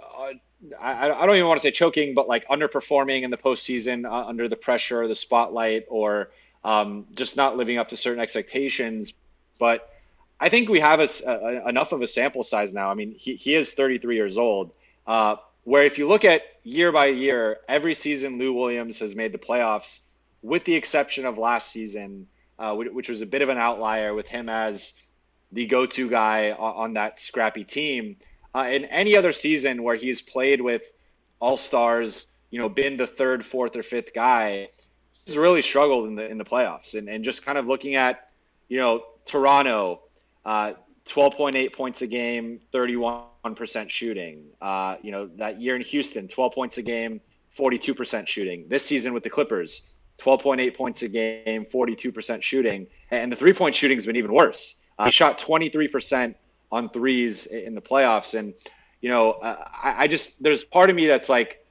uh, I, I don't even want to say choking but like underperforming in the postseason uh, under the pressure or the spotlight or um, just not living up to certain expectations but I think we have a, a, enough of a sample size now. I mean, he, he is 33 years old. Uh, where if you look at year by year, every season Lou Williams has made the playoffs, with the exception of last season, uh, which was a bit of an outlier with him as the go-to guy on, that scrappy team. Uh, in any other season where he's played with all stars, you know, been the third, fourth, or fifth guy, he's really struggled in the in the playoffs. And and just kind of looking at, you know, Toronto, uh, 12.8 points a game, 31% shooting. Uh, you know, that year in Houston, 12 points a game, 42% shooting. This season with the Clippers, 12.8 points a game, 42% shooting. And the three point shooting has been even worse. Uh, he shot 23% on threes in the playoffs. And, you know, uh, I, I just, there's part of me that's like,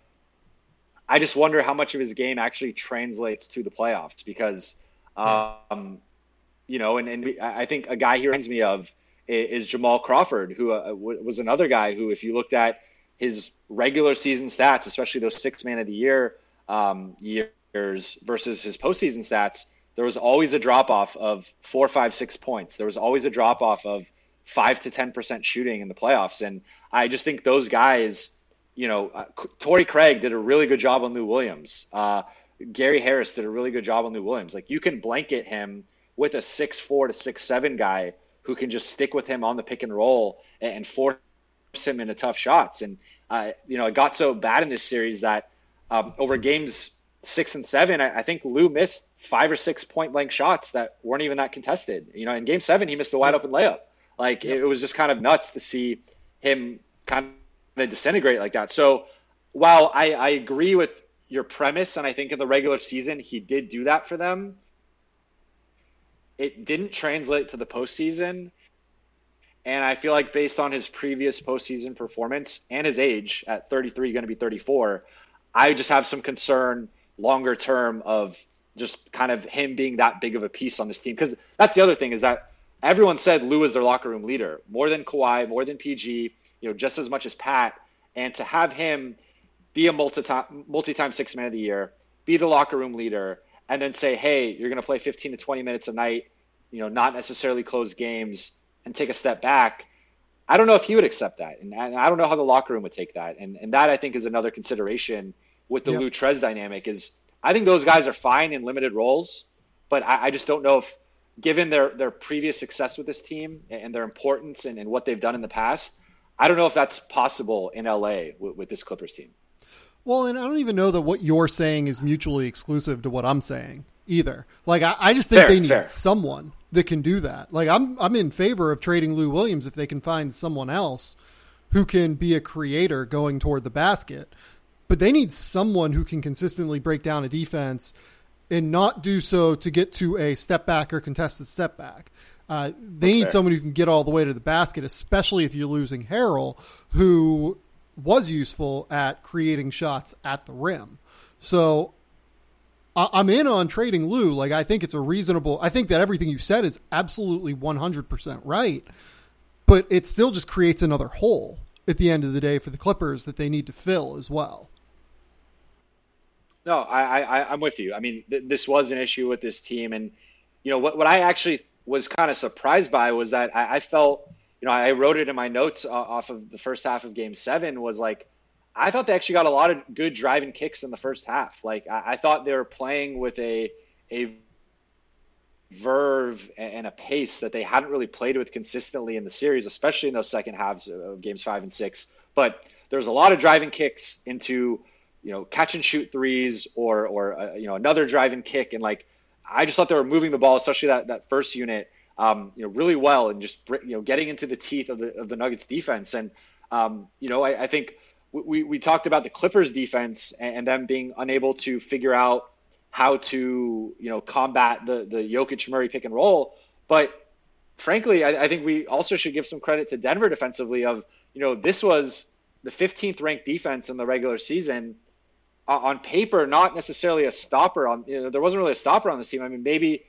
I just wonder how much of his game actually translates to the playoffs because, um, you know, and, and I think a guy he reminds me of is Jamal Crawford, who uh, was another guy who, if you looked at his regular season stats, especially those six man of the year um, years versus his postseason stats, there was always a drop off of four, five, six points. There was always a drop off of five to ten percent shooting in the playoffs, and I just think those guys, you know, uh, Torrey Craig did a really good job on Lou Williams. Uh, Gary Harris did a really good job on Lou Williams. Like you can blanket him with a six four to six seven guy who can just stick with him on the pick and roll and force him into tough shots. And uh, you know, it got so bad in this series that um, over games six and seven, I, I, think Lou missed five or six point blank shots that weren't even that contested. You know, in game seven, he missed a wide open layup. Like yep. it was just kind of nuts to see him kind of disintegrate like that. So while I, I agree with your premise, and I think in the regular season he did do that for them, it didn't translate to the postseason. And I feel like based on his previous postseason performance and his age at 33, going to be 34, I just have some concern longer term of just kind of him being that big of a piece on this team. Because that's the other thing is that everyone said Lou is their locker room leader, more than Kawhi, more than PG, you know, just as much as Pat. And to have him be a multi-time, multi-time six man of the year, be the locker room leader, and then say, hey, you're going to play 15 to 20 minutes a night, you know, not necessarily close games and take a step back. I don't know if he would accept that. And, I don't know how the locker room would take that. And, and that I think is another consideration with the yep. Lou Trez dynamic is I think those guys are fine in limited roles, but I, I, just don't know if given their, their previous success with this team and their importance and, and what they've done in the past, I don't know if that's possible in LA with, with this Clippers team. Well, and I don't even know that what you're saying is mutually exclusive to what I'm saying either. Like I, I just think fair, they need fair. someone that can do that. Like I'm I'm in favor of trading Lou Williams if they can find someone else who can be a creator going toward the basket. But they need someone who can consistently break down a defense and not do so to get to a step back or contested step back. Uh, they okay. need someone who can get all the way to the basket, especially if you're losing Harrell, who was useful at creating shots at the rim. So I'm in on trading Lou. Like I think it's a reasonable. I think that everything you said is absolutely 100% right, but it still just creates another hole at the end of the day for the Clippers that they need to fill as well. No, I, I I'm with you. I mean, th- this was an issue with this team, and you know what what I actually was kind of surprised by was that I, I felt you know, I wrote it in my notes off of the first half of Game Seven. Was like, I thought they actually got a lot of good driving kicks in the first half. Like, I, I thought they were playing with a a verve and a pace that they hadn't really played with consistently in the series, especially in those second halves of games five and six. But there's a lot of driving kicks into, you know, catch and shoot threes or or uh, you know another driving kick and like I just thought they were moving the ball, especially that that first unit um, you know, really well and just you know getting into the teeth of the of the Nuggets defense. And um, you know, I, I, think we we talked about the Clippers defense and, them being unable to figure out how to you know combat the the Jokic Murray pick and roll. But frankly, I, I think we also should give some credit to Denver defensively. Of you know, this was the 15th ranked defense in the regular season. Uh, on paper, not necessarily a stopper. On you know, there wasn't really a stopper on this team. I mean, maybe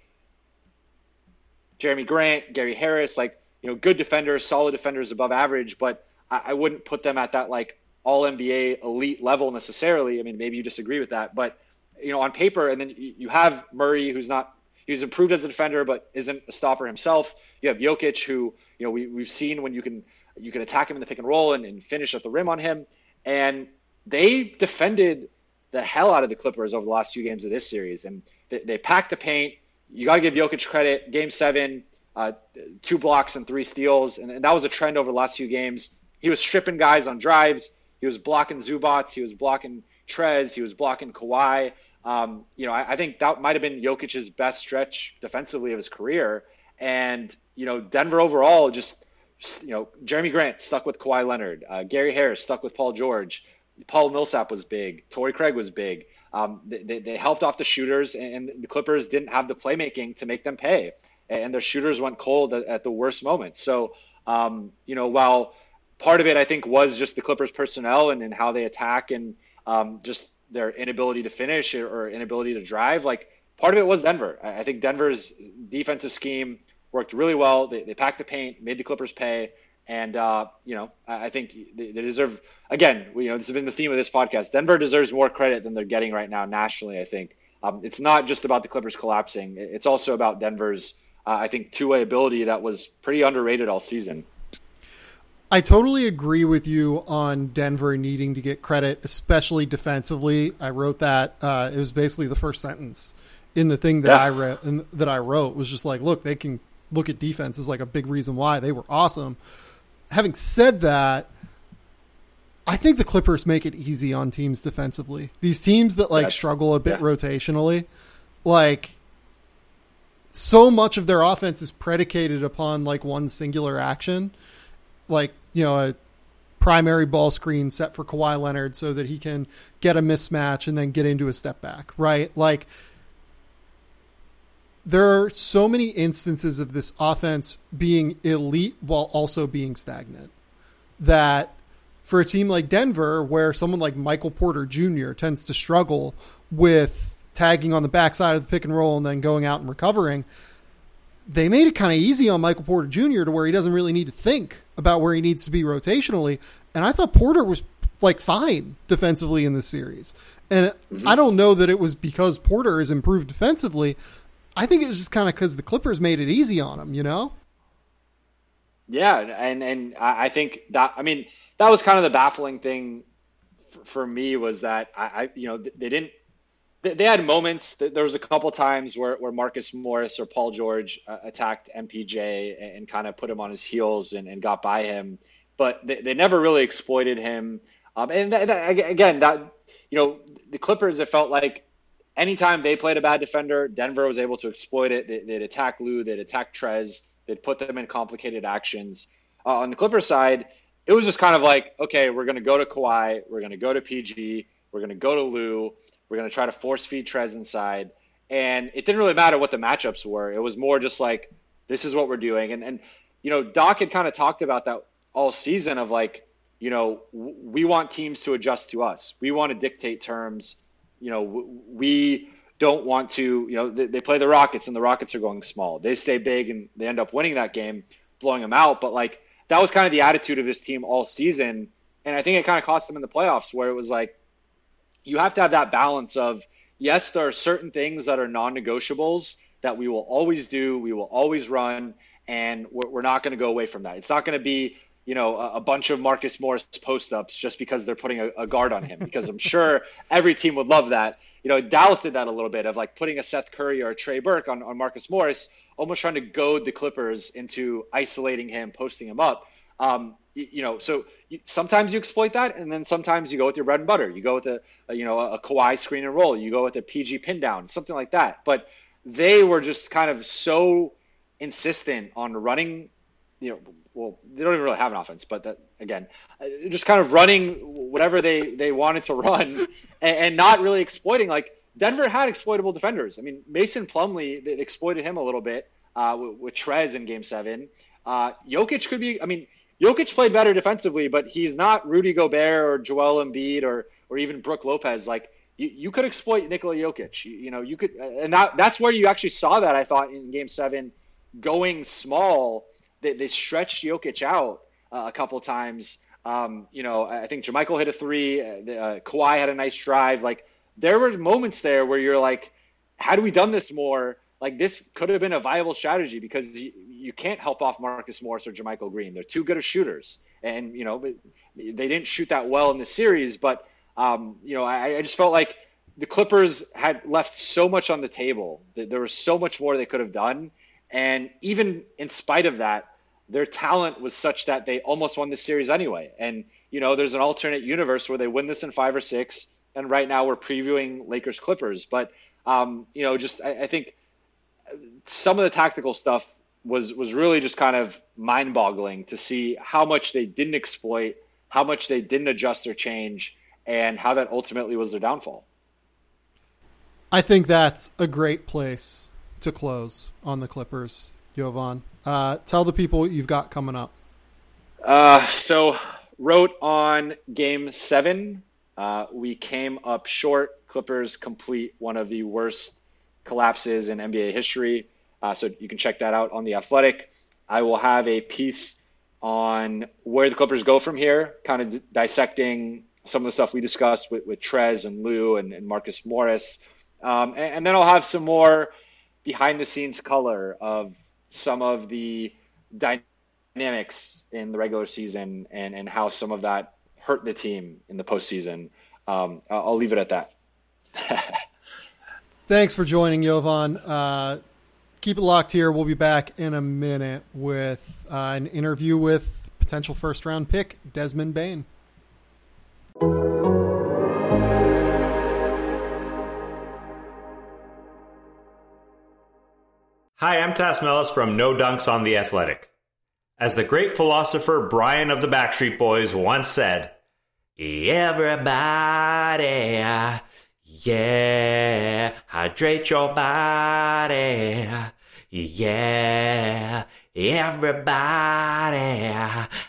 Jerami Grant, Gary Harris, like you know, good defenders, solid defenders, above average, but I, I wouldn't put them at that like all NBA elite level necessarily. I mean, maybe you disagree with that, but you know, on paper, and then you have Murray, who's not he's improved as a defender, but isn't a stopper himself. You have Jokic, who you know we we've seen when you can you can attack him in the pick and roll and, and finish at the rim on him, and they defended the hell out of the Clippers over the last few games of this series, and they, they packed the paint you got to give Jokic credit. Game seven, uh, two blocks and three steals, and, and, that was a trend over the last few games. He was stripping guys on drives. He was blocking Zubac. he was blocking Trez, he was blocking Kawhi. Um, you know, I, I, think that might have been Jokic's best stretch defensively of his career. And you know, Denver overall just, you know, Jerami Grant stuck with Kawhi Leonard, uh, Gary Harris stuck with Paul George, Paul Millsap was big, Torrey Craig was big. Um, they, they, helped off the shooters, and the Clippers didn't have the playmaking to make them pay, and their shooters went cold at, at the worst moments. So, um, you know, while part of it I think was just the Clippers personnel and, and how they attack and um, just their inability to finish or inability to drive, like part of it was Denver. I think Denver's defensive scheme worked really well. They, they packed the paint, made the Clippers pay. And uh, you know, I think they, deserve. Again, you know, this has been the theme of this podcast. Denver deserves more credit than they're getting right now nationally. I think um, it's not just about the Clippers collapsing; it's also about Denver's, uh, I think, two-way ability that was pretty underrated all season. I totally agree with you on Denver needing to get credit, especially defensively. I wrote that. Uh, it was basically the first sentence in the thing that yeah. I read that I wrote was just like, look, they can look at defense as like a big reason why they were awesome. Having said that, I think the Clippers make it easy on teams defensively. These teams that like That's, struggle a bit yeah. rotationally, like so much of their offense is predicated upon like one singular action, like you know a primary ball screen set for Kawhi Leonard so that he can get a mismatch and then get into a step back, right? Like there are so many instances of this offense being elite while also being stagnant that for a team like Denver, where someone like Michael Porter Jr. tends to struggle with tagging on the backside of the pick and roll and then going out and recovering, they made it kind of easy on Michael Porter Jr. to where he doesn't really need to think about where he needs to be rotationally. And I thought Porter was like fine defensively in this series. And mm-hmm. I don't know that it was because Porter has improved defensively. I think it was just kind of because the Clippers made it easy on him, you know? Yeah, and and I think that I mean that was kind of the baffling thing for, for me was that I, I, you know they didn't they, they, had moments there was a couple times where, where Marcus Morris or Paul George uh, attacked MPJ and, and, kind of put him on his heels and, and got by him, but they, they never really exploited him. Um, and that, that, again, that you know the Clippers, it felt like anytime they played a bad defender, Denver was able to exploit it. They, would attack Lou, they'd attack Trez, they'd put them in complicated actions. Uh, on the Clippers side, it was just kind of like, okay, we're going to go to Kawhi, we're going to go to PG, we're going to go to Lou, we're going to try to force feed Trez inside. And it didn't really matter what the matchups were. It was more just like, this is what we're doing. And, and you know, Doc had kind of talked about that all season of like, you know, we want teams to adjust to us. We want to dictate terms you know, we don't want to, you know, they, they, play the Rockets and the Rockets are going small. They stay big and they end up winning that game, blowing them out. But like that was kind of the attitude of this team all season. And I think it kind of cost them in the playoffs where it was like, you have to have that balance of, yes, there are certain things that are non negotiables that we will always do, we will always run, and we're, we're not going to go away from that. It's not going to be you know, a, a, bunch of Marcus Morris post ups just because they're putting a, a guard on him. Because I'm sure [laughs] every team would love that. You know, Dallas did that a little bit of like putting a Seth Curry or a Trey Burke on, on Marcus Morris, almost trying to goad the Clippers into isolating him, posting him up. Um, you, you, know, so you, sometimes you exploit that, and then sometimes you go with your bread and butter. You go with a, a you know a, a Kawhi screen and roll. You go with a PG pin down, something like that. But they were just kind of so insistent on running, you know, well, they don't even really have an offense, but that again, uh, just kind of running whatever they they wanted to [laughs] run and, and, not really exploiting. Like Denver had exploitable defenders. I mean, Mason Plumlee they exploited him a little bit uh, with, with Trez in Game Seven. Uh, Jokic could be. I mean, Jokic played better defensively, but he's not Rudy Gobert or Joel Embiid or or even Brook Lopez. Like you, you could exploit Nikola Jokic. You, you know, you could, and that that's where you actually saw that. I thought in Game Seven, going small they, they stretched Jokic out uh, a couple times. Um, you know, I think JaMychal hit a three. Uh, uh, Kawhi had a nice drive. Like there were moments there where you're like, had we done this more, like this could have been a viable strategy because you, you can't help off Marcus Morris or JaMychal Green. They're too good of shooters, and you know they didn't shoot that well in the series. But um, you know, I, I just felt like the Clippers had left so much on the table. There was so much more they could have done, and even in spite of that, their talent was such that they almost won the series anyway. And you know, there's an alternate universe where they win this in five or six, and right now we're previewing Lakers Clippers. But um, you know, just I, I think some of the tactical stuff was was really just kind of mind boggling to see how much they didn't exploit, how much they didn't adjust or change, and how that ultimately was their downfall. I think that's a great place to close on the Clippers, Jovan. Uh, tell the people what you've got coming up. Uh, so wrote on game seven. Uh, we came up short. Clippers complete one of the worst collapses in NBA history. Uh, so you can check that out on the Athletic. I will have a piece on where the Clippers go from here, kind of d- dissecting some of the stuff we discussed with, with Trez and Lou and, and Marcus Morris. Um, and, and, then I'll have some more behind the scenes color of some of the dynamics in the regular season and, and how some of that hurt the team in the postseason. Um, I'll leave it at that. [laughs] Thanks for joining, Jovan. Uh, keep it locked here. We'll be back in a minute with uh, an interview with potential first round pick Desmond Bane. Hi, I'm Tas Melas from No Dunks on the Athletic. As the great philosopher Brian of the Backstreet Boys once said, Everybody, yeah, hydrate your body, yeah, everybody,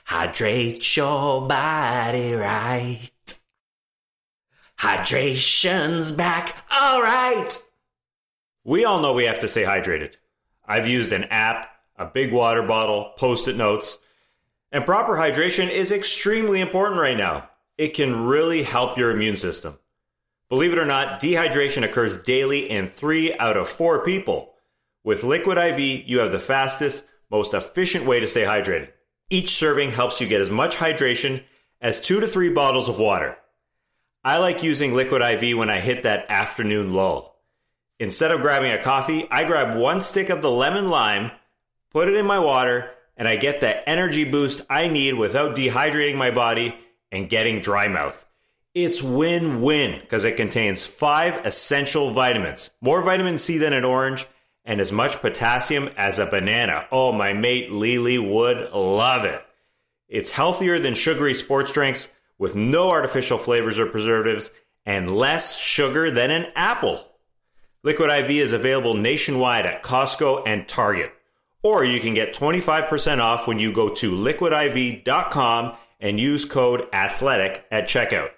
hydrate your body right. Hydration's back, alright. We all know we have to stay hydrated. I've used an app, a big water bottle, post it notes. And proper hydration is extremely important right now. It can really help your immune system. Believe it or not, dehydration occurs daily in three out of four people. With Liquid IV, you have the fastest, most efficient way to stay hydrated. Each serving helps you get as much hydration as two to three bottles of water. I like using Liquid IV when I hit that afternoon lull. Instead of grabbing a coffee, I grab one stick of the lemon lime, put it in my water, and I get the energy boost I need without dehydrating my body and getting dry mouth. It's win win because it contains five essential vitamins, more vitamin C than an orange, and as much potassium as a banana. Oh, my mate Lily would love it. It's healthier than sugary sports drinks with no artificial flavors or preservatives and less sugar than an apple. Liquid IV is available nationwide at Costco and Target. Or you can get 25% off when you go to liquidiv.com and use code ATHLETIC at checkout.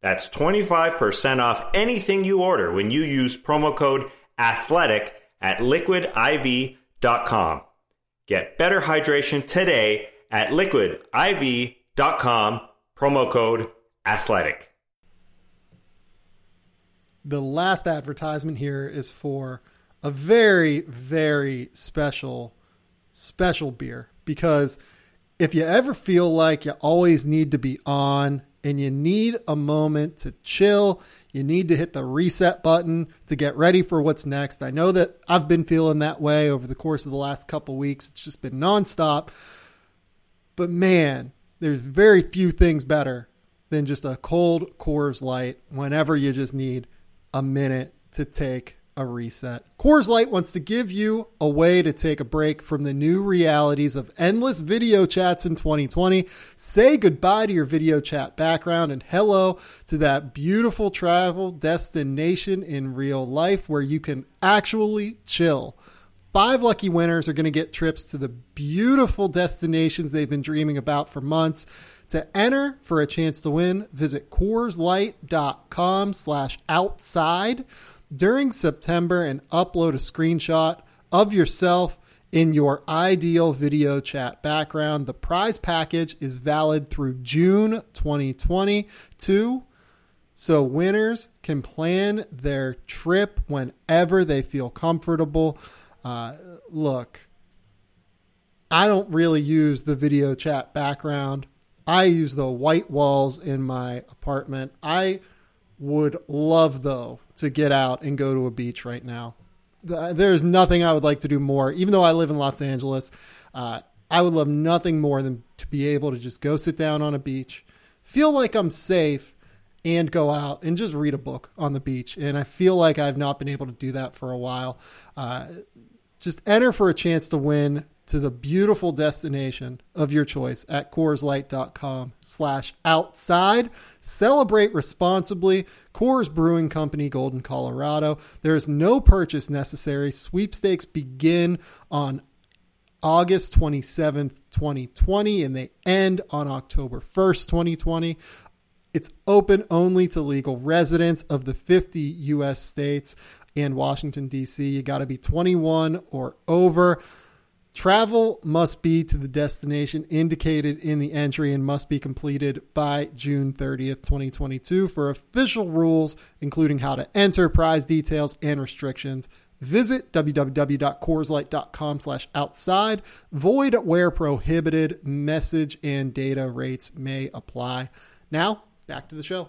That's 25% off anything you order when you use promo code ATHLETIC at liquidiv.com. Get better hydration today at liquidiv.com, promo code ATHLETIC the last advertisement here is for a very, very special, special beer. Because if you ever feel like you always need to be on and you need a moment to chill, you need to hit the reset button to get ready for what's next. I know that I've been feeling that way over the course of the last couple weeks. It's just been nonstop. But man, there's very few things better than just a cold Coors Light whenever you just need a minute to take a reset. Coors Light wants to give you a way to take a break from the new realities of endless video chats in 2020. Say goodbye to your video chat background and hello to that beautiful travel destination in real life where you can actually chill. Five lucky winners are going to get trips to the beautiful destinations they've been dreaming about for months. To enter for a chance to win, visit CoorsLight.com slash outside during September and upload a screenshot of yourself in your ideal video chat background. The prize package is valid through June 2022. So winners can plan their trip whenever they feel comfortable. Uh, look, I don't really use the video chat background I use the white walls in my apartment. I would love, though, to get out and go to a beach right now. There's nothing I would like to do more, even though I live in Los Angeles. Uh, I would love nothing more than to be able to just go sit down on a beach, feel like I'm safe and go out and just read a book on the beach. And I feel like I've not been able to do that for a while. Uh, just enter for a chance to win to the beautiful destination of your choice at CoorsLight.com slash outside. Celebrate responsibly. Coors Brewing Company, Golden, Colorado. There is no purchase necessary. Sweepstakes begin on August 27th, 2020, and they end on October 1st, 2020. It's open only to legal residents of the 50 U.S. states and Washington, D.C. You got to be 21 or over. Travel must be to the destination indicated in the entry and must be completed by June 30th, 2022. For official rules, including how to enter, prize details, and restrictions, visit www.coorslight.com slash outside. Void where prohibited. Message and data rates may apply. Now, back to the show.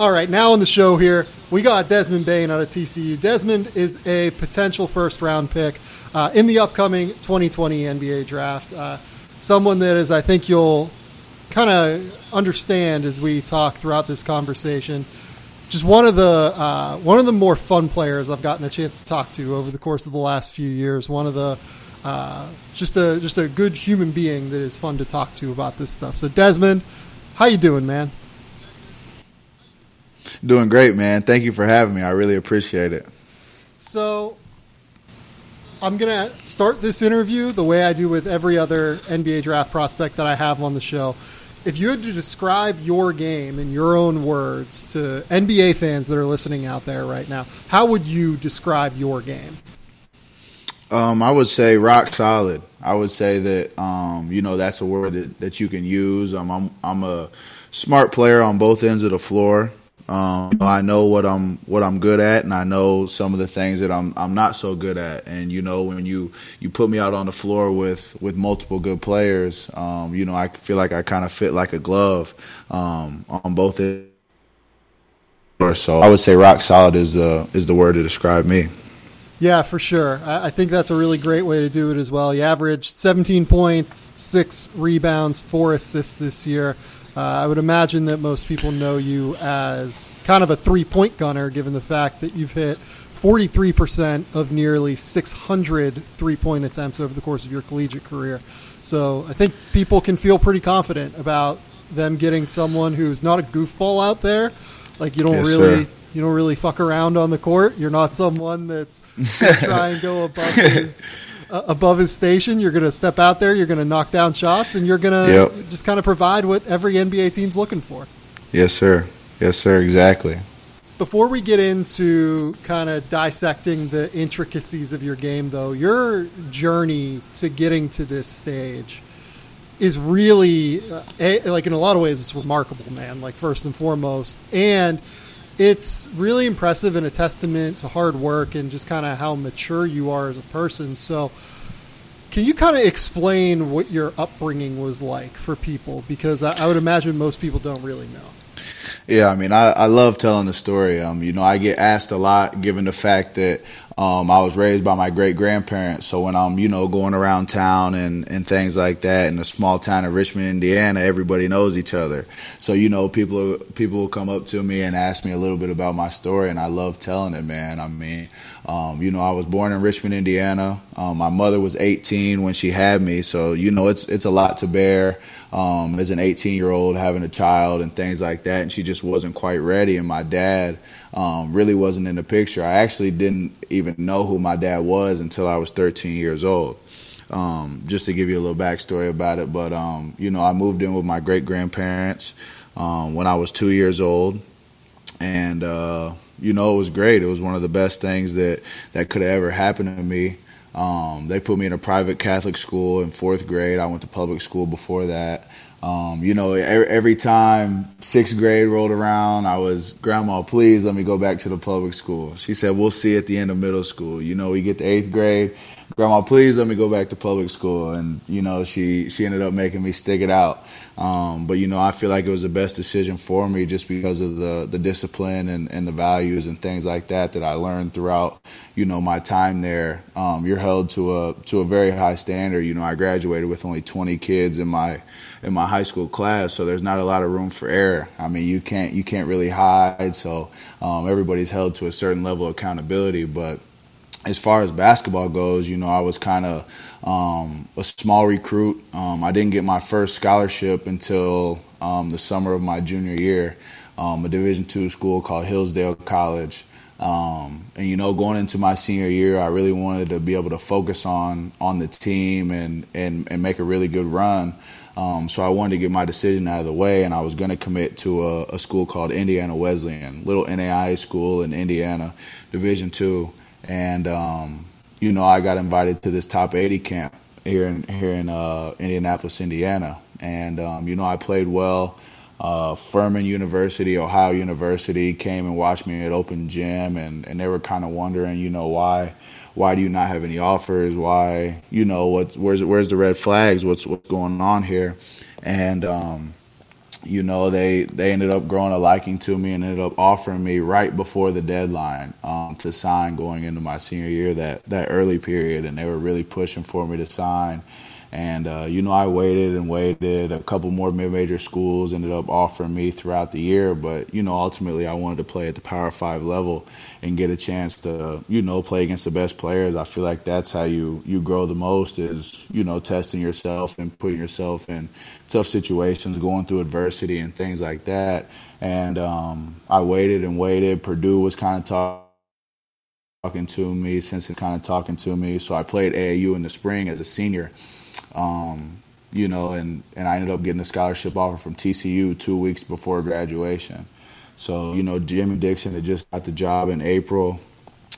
All right, now on the show here, we got Desmond Bane out of TCU. Desmond is a potential first round pick uh, in the upcoming 2020 NBA draft. Uh, someone that is, I think you'll kind of understand as we talk throughout this conversation. Just one of the uh, one of the more fun players I've gotten a chance to talk to over the course of the last few years. One of the uh, just a just a good human being that is fun to talk to about this stuff. So Desmond, how you doing, man? Doing great, man. Thank you for having me. I really appreciate it. So, I'm going to start this interview the way I do with every other NBA draft prospect that I have on the show. If you had to describe your game in your own words to NBA fans that are listening out there right now, how would you describe your game? Um, I would say rock solid. I would say that um, you know that's a word that, that you can use. Um, I'm I'm a smart player on both ends of the floor. Um, I know what I'm what I'm good at, and I know some of the things that I'm I'm not so good at. And you know, when you you put me out on the floor with with multiple good players, um, you know, I feel like I kind of fit like a glove um, on both ends. So I would say rock solid is the is the word to describe me. Yeah, for sure. I think that's a really great way to do it as well. You averaged 17 points, six rebounds, four assists this year. Uh, I would imagine that most people know you as kind of a three point gunner, given the fact that you've hit 43% of nearly 600 three point attempts over the course of your collegiate career. So I think people can feel pretty confident about them getting someone who's not a goofball out there. Like you don't yes, really. Sir. You don't really fuck around on the court. You're not someone that's [laughs] try and go above his above his station. You're going to step out there. You're going to knock down shots, and you're going to yep. just kind of provide what every NBA team's looking for. Yes, sir. Yes, sir. Exactly. Before we get into kind of dissecting the intricacies of your game, though, your journey to getting to this stage is really, uh, a, like in a lot of ways, it's remarkable, man. Like first and foremost, and it's really impressive and a testament to hard work and just kind of how mature you are as a person. So, can you kind of explain what your upbringing was like for people? Because I, I would imagine most people don't really know. Yeah, I mean, I, I love telling the story. Um, you know, I get asked a lot, given the fact that um, I was raised by my great grandparents. So when I'm, you know, going around town and, and things like that in a small town of Richmond, Indiana, everybody knows each other. So, you know, people people will come up to me and ask me a little bit about my story, and I love telling it, man. I mean, um, you know, I was born in Richmond, Indiana. Um, my mother was 18 when she had me, so you know, it's it's a lot to bear um, as an 18 year old having a child and things like that. And she just wasn't quite ready. And my dad um, really wasn't in the picture. I actually didn't even know who my dad was until I was 13 years old. Um, just to give you a little backstory about it, but um, you know, I moved in with my great grandparents when I was two years old, and uh, you know, it was great. It was one of the best things that that could have ever happened to me. Um, they put me in a private Catholic school in fourth grade. I went to public school before that. Um, you know, every, every, time sixth grade rolled around, I was, Grandma, please let me go back to the public school. She said, We'll see at the end of middle school. You know, we get to eighth grade, grandma, please let me go back to public school. And, you know, she, she ended up making me stick it out. Um, but, you know, I feel like it was the best decision for me just because of the, the discipline and, and the values and things like that that I learned throughout, you know, my time there. Um, you're held to a, to a very high standard. You know, I graduated with only 20 kids in my, in my high school class, so there's not a lot of room for error. I mean, you can't, you can't really hide. So um, everybody's held to a certain level of accountability, but as far as basketball goes, you know, I was kind of um, a small recruit. Um, I didn't get my first scholarship until um, the summer of my junior year. Um, a Division two school called Hillsdale College. Um, and you know, going into my senior year, I really wanted to be able to focus on on the team and and, and make a really good run. Um, so I wanted to get my decision out of the way, and I was going to commit to a, a, school called Indiana Wesleyan, little NAIA school in Indiana, Division two and um, you know I got invited to this top 80 camp here in here in uh, Indianapolis, Indiana, and um, you know I played well. Uh, Furman University, Ohio University came and watched me at open gym, and, and they were kind of wondering, you know, why why do you not have any offers? Why, you know, what's where's where's the red flags? What's what's going on here? And um, you know, they they ended up growing a liking to me and ended up offering me right before the deadline um, to sign going into my senior year that that early period, and they were really pushing for me to sign. And, uh, you know, I waited and waited. A couple more mid major schools ended up offering me throughout the year. But, you know, ultimately I wanted to play at the Power Five level and get a chance to, you know, play against the best players. I feel like that's how you, you grow the most is, you know, testing yourself and putting yourself in tough situations, going through adversity and things like that. And um, I waited and waited. Purdue was kind of talking talking to me, since kind of talking to me. So I played AAU in the spring as a senior. Um, you know, and, and I ended up getting a scholarship offer from TCU two weeks before graduation. So, you know, Jamie Dixon had just got the job in April,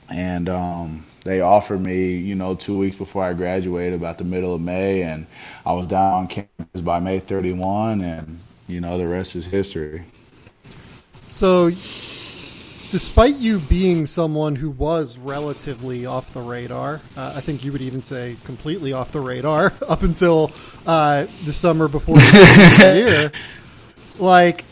and um, they offered me, you know, two weeks before I graduated, about the middle of May, and I was down on campus by May 31, and, you know, the rest is history. So despite you being someone who was relatively off the radar, uh, I think you would even say completely off the radar [laughs] up until uh, the summer before the [laughs] year, like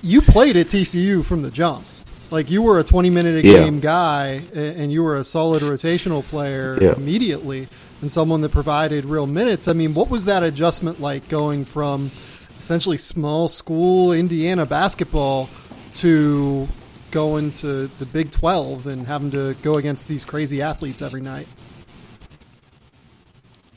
you played at TCU from the jump. Like you were a 20 minute a game yeah. guy and you were a solid rotational player yeah. immediately and someone that provided real minutes. I mean, what was that adjustment like going from essentially small school Indiana basketball to going to the Big 12 and having to go against these crazy athletes every night.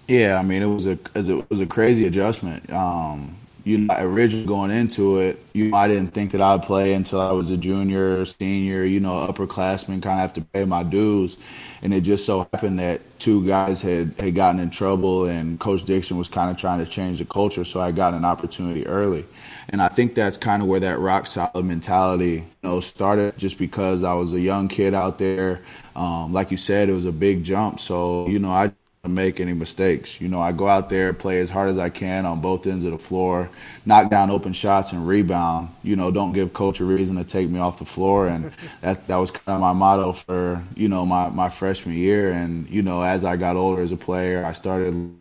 Yeah, I mean it was a it was a crazy adjustment. Um, you know, originally going into it, you know, I didn't think that I'd play until I was a junior, senior, you know, upperclassman, kind of have to pay my dues. And it just so happened that two guys had, had gotten in trouble, and Coach Dixon was kind of trying to change the culture, so I got an opportunity early. And I think that's kind of where that rock solid mentality, you know, started. Just because I was a young kid out there, um, like you said, it was a big jump. So you know, I make any mistakes. You know, I go out there, play as hard as I can on both ends of the floor, knock down open shots and rebound. You know, don't give coach a reason to take me off the floor, and that that was kind of my motto for you know my my freshman year. And you know, as I got older as a player, I started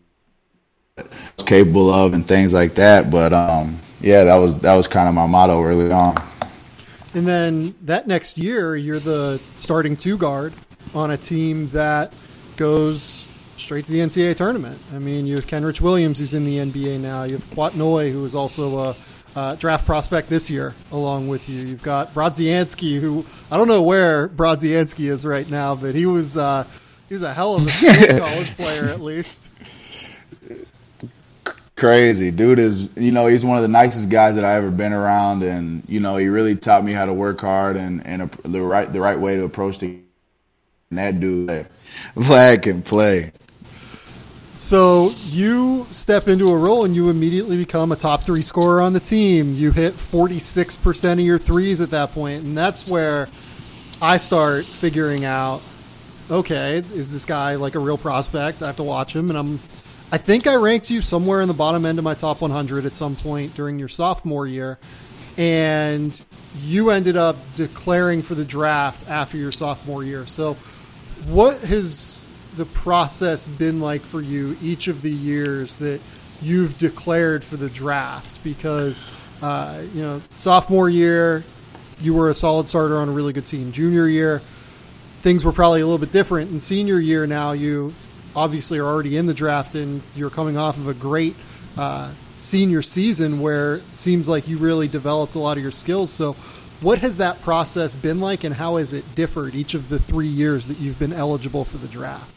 capable of and things like that. But um, yeah, that was that was kind of my motto early on. And then that next year, you're the starting two guard on a team that goes straight to the NCAA tournament. I mean, you have Kenrich Williams, who's in the NBA now. You have Kouat Noi, who is also a draft prospect this year, along with you. You've got Brodziansky, who I don't know where Brodziansky is right now, but he was uh, he was a hell of a [laughs] college player, at least crazy. Dude is you know he's one of the nicest guys that i ever been around and you know he really taught me how to work hard and and a, the right the right way to approach the and that dude Vlad can play. So you step into a role and you immediately become a top three scorer on the team. You hit 46% of your threes at that point and that's where i start figuring out okay is this guy like a real prospect? I have to watch him and i'm I think I ranked you somewhere in the bottom end of my top 100 at some point during your sophomore year, and you ended up declaring for the draft after your sophomore year. So, what has the process been like for you each of the years that you've declared for the draft? Because uh, you know, sophomore year, you were a solid starter on a really good team. Junior year, things were probably a little bit different. And senior year, now you obviously are already in the draft and you're coming off of a great uh, senior season where it seems like you really developed a lot of your skills. So, what has that process been like, and how has it differed each of the three years that you've been eligible for the draft?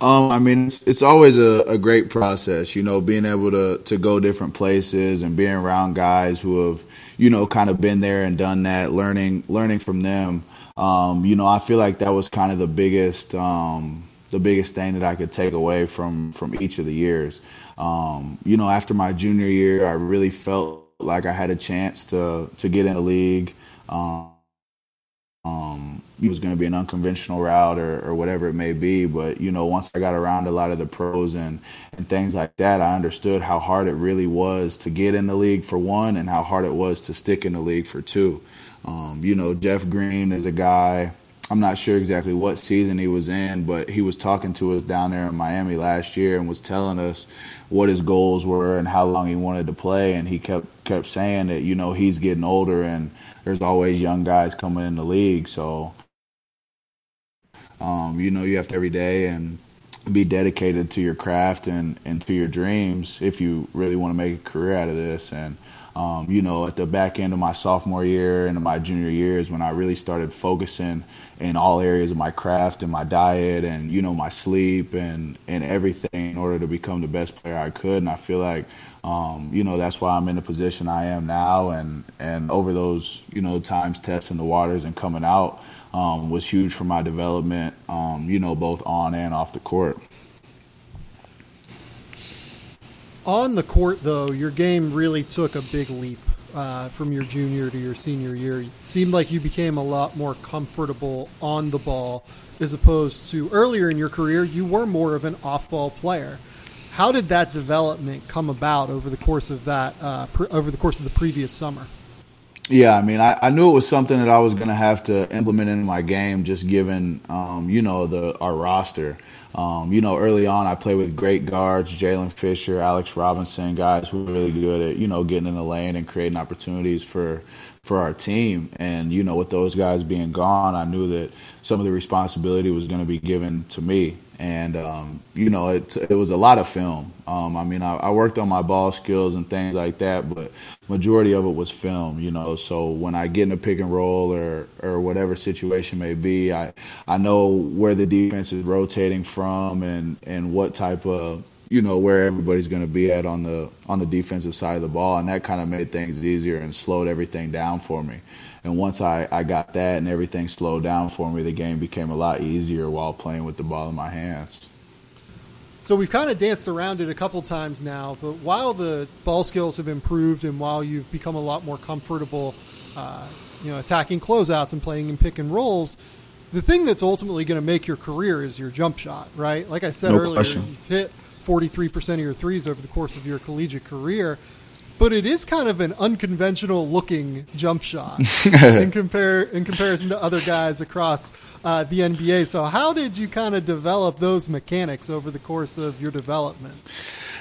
Um, I mean, it's, it's always a, a, great process, you know, being able to, to go different places and being around guys who have, you know, kind of been there and done that, learning learning from them. Um, you know, I feel like that was kind of the biggest um, the biggest thing that I could take away from from each of the years. Um, you know, after my junior year, I really felt like I had a chance to to get in the league. Um, um, it was going to be an unconventional route or, or, whatever it may be. But you know, once I got around a lot of the pros and and things like that, I understood how hard it really was to get in the league for one, and how hard it was to stick in the league for two. Um, you know, Jeff Green is a guy I'm not sure exactly what season he was in, but he was talking to us down there in Miami last year and was telling us what his goals were and how long he wanted to play. And he kept kept saying that you know he's getting older and there's always young guys coming in the league. So um, you know you have to every day and be dedicated to your craft and, and to your dreams if you really want to make a career out of this. And um, you know, at the back end of my sophomore year and my junior years when I really started focusing in all areas of my craft and my diet and, you know, my sleep and, and everything in order to become the best player I could. And I feel like, um, you know, that's why I'm in the position I am now. And, and over those, you know, times testing the waters and coming out um, was huge for my development, um, you know, both on and off the court. On the court, though, your game really took a big leap uh, from your junior to your senior year. It seemed like you became a lot more comfortable on the ball as opposed to earlier in your career, you were more of an off ball player. How did that development come about over the course of that, uh, pr- over the course of the previous summer? Yeah, I mean, I, I knew it was something that I was going to have to implement in my game, just given, um, you know, the our roster. Um, you know, early on, I played with great guards, Jaylen Fisher, Alex Robinson, guys who were really good at, you know, getting in the lane and creating opportunities for for our team. And you know, with those guys being gone, I knew that some of the responsibility was going to be given to me and um, you know it, it was a lot of film. Um, I mean, I, I, worked on my ball skills and things like that, but majority of it was film. You know, so when I get in a pick and roll or or whatever situation may be, I I know where the defense is rotating from and and what type of you know where everybody's going to be at on the on the defensive side of the ball, and that kind of made things easier and slowed everything down for me. And once I, I got that and everything slowed down for me, the game became a lot easier while playing with the ball in my hands. So we've kind of danced around it a couple times now, but while the ball skills have improved and while you've become a lot more comfortable, uh, you know, attacking closeouts and playing in pick and rolls, the thing that's ultimately going to make your career is your jump shot, right? Like I said no earlier, question. you've hit 43% of your threes over the course of your collegiate career but it is kind of an unconventional looking jump shot [laughs] in compare in comparison to other guys across uh, the NBA. So, how did you kind of develop those mechanics over the course of your development?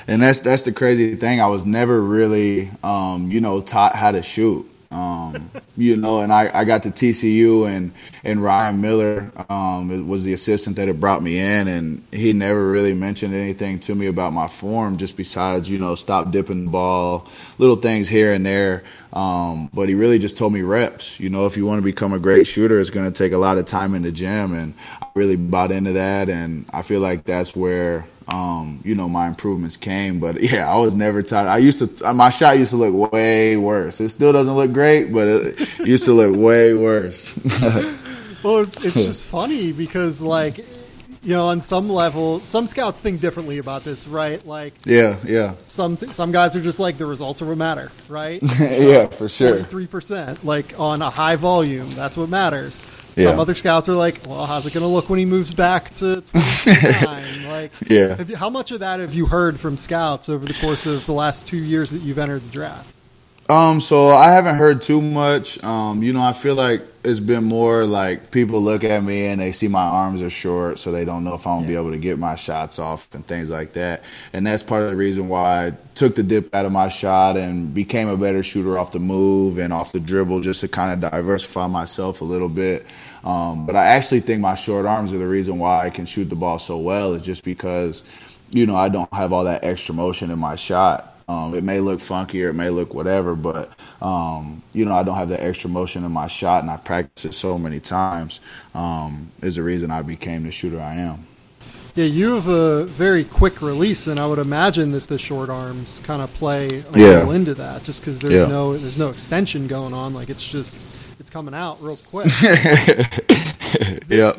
And that's that's the crazy thing. I was never really, um, you know, taught how to shoot. Um, you know, and I, I got to TCU and, and Ryan Miller um, was the assistant that had brought me in, and he never really mentioned anything to me about my form, just besides you know stop dipping the ball, little things here and there. Um, but he really just told me reps. You know, if you want to become a great shooter, it's going to take a lot of time in the gym, and I really bought into that, and I feel like that's where um, you know, my improvements came. But [laughs] yeah, I was never taught. I used to, my shot used to look way worse. It still doesn't look great, but it [laughs] used to look way worse. [laughs] well, it's just funny because, like, you know, on some level, some scouts think differently about this, right? Like, yeah, yeah. Some some guys are just like the results are what matter, right? yeah, for sure. Three percent, like on a high volume, that's what matters. Some yeah. other scouts are like, well, how's it going to look when he moves back to [laughs] 29? like, yeah. You, how much of that have you heard from scouts over the course of the last two years that you've entered the draft? Um, so I haven't heard too much. Um, you know, I feel like it's been more like people look at me and they see my arms are short, so they don't know if I'm gonna be able to get my shots off and things like that. And that's part of the reason why I took the dip out of my shot and became a better shooter off the move and off the dribble, just to kind of diversify myself a little bit. Um, but I actually think my short arms are the reason why I can shoot the ball so well. Is just because, you know, I don't have all that extra motion in my shot. Um, it may look funky or it may look whatever, but um, you know I don't have that extra motion in my shot, and I've practiced it so many times. Um, is the reason I became the shooter I am. Yeah, you have a very quick release, and I would imagine that the short arms kind of play a Yeah. little into that, just because there's Yeah. no there's no extension going on. Like it's just it's coming out real quick. [laughs] Yeah.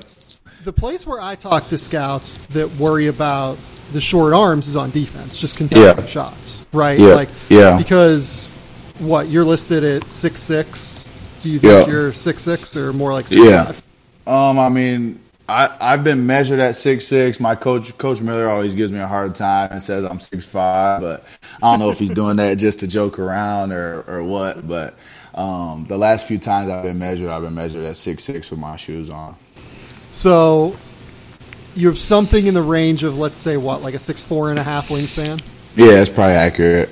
the place where I talk to scouts that worry about the short arms is on defense, just contesting Yeah. shots, right? Yeah, Like, yeah. Because what you're listed at six six. Do you think Yeah. you're six six or more like six Yeah. five? Um, I mean, I I've been measured at six six. My coach, Coach Miller, always gives me a hard time and says I'm six five, but I don't know if he's [laughs] doing that just to joke around or or what. But um, the last few times I've been measured, I've been measured at six six with my shoes on. So you have something in the range of let's say what, like a six four and a half wingspan. Yeah, that's probably accurate.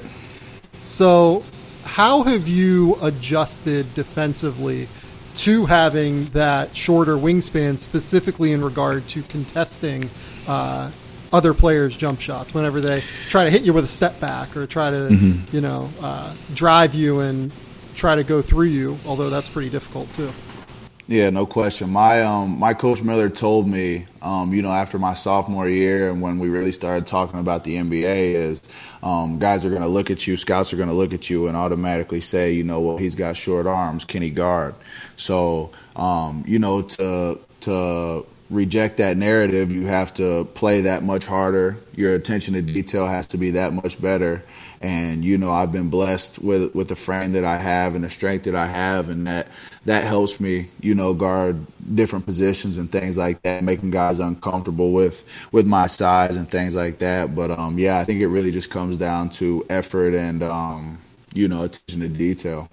So, how have you adjusted defensively to having that shorter wingspan, specifically in regard to contesting uh, other players' jump shots whenever they try to hit you with a step back or try to, you know, uh, drive you and try to go through you? Although that's pretty difficult too. Yeah, no question. My um my coach Miller told me, um, you know, after my sophomore year and when we really started talking about the NBA is um, guys are gonna look at you, scouts are gonna look at you and automatically say, you know, well he's got short arms, can he guard? So um, you know, to to reject that narrative, you have to play that much harder. Your attention to detail has to be that much better. And you know, I've been blessed with with the frame that I have and the strength that I have, and that that helps me, you know, guard different positions and things like that, making guys uncomfortable with with my size and things like that. But um, yeah, I think it really just comes down to effort and um, you know, attention to detail.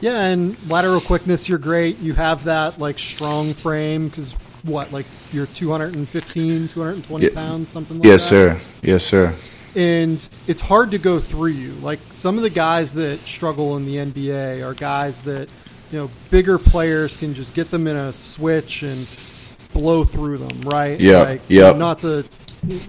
Yeah, and lateral quickness, you're great. You have that like strong frame because what, like you're 215, 220 Yeah. pounds, something like Yes, that. Yes, sir. Yes, sir. and it's hard to go through you. Like some of the guys that struggle in the NBA are guys that you know bigger players can just get them in a switch and blow through them, right? Yeah, Like, yep. Not to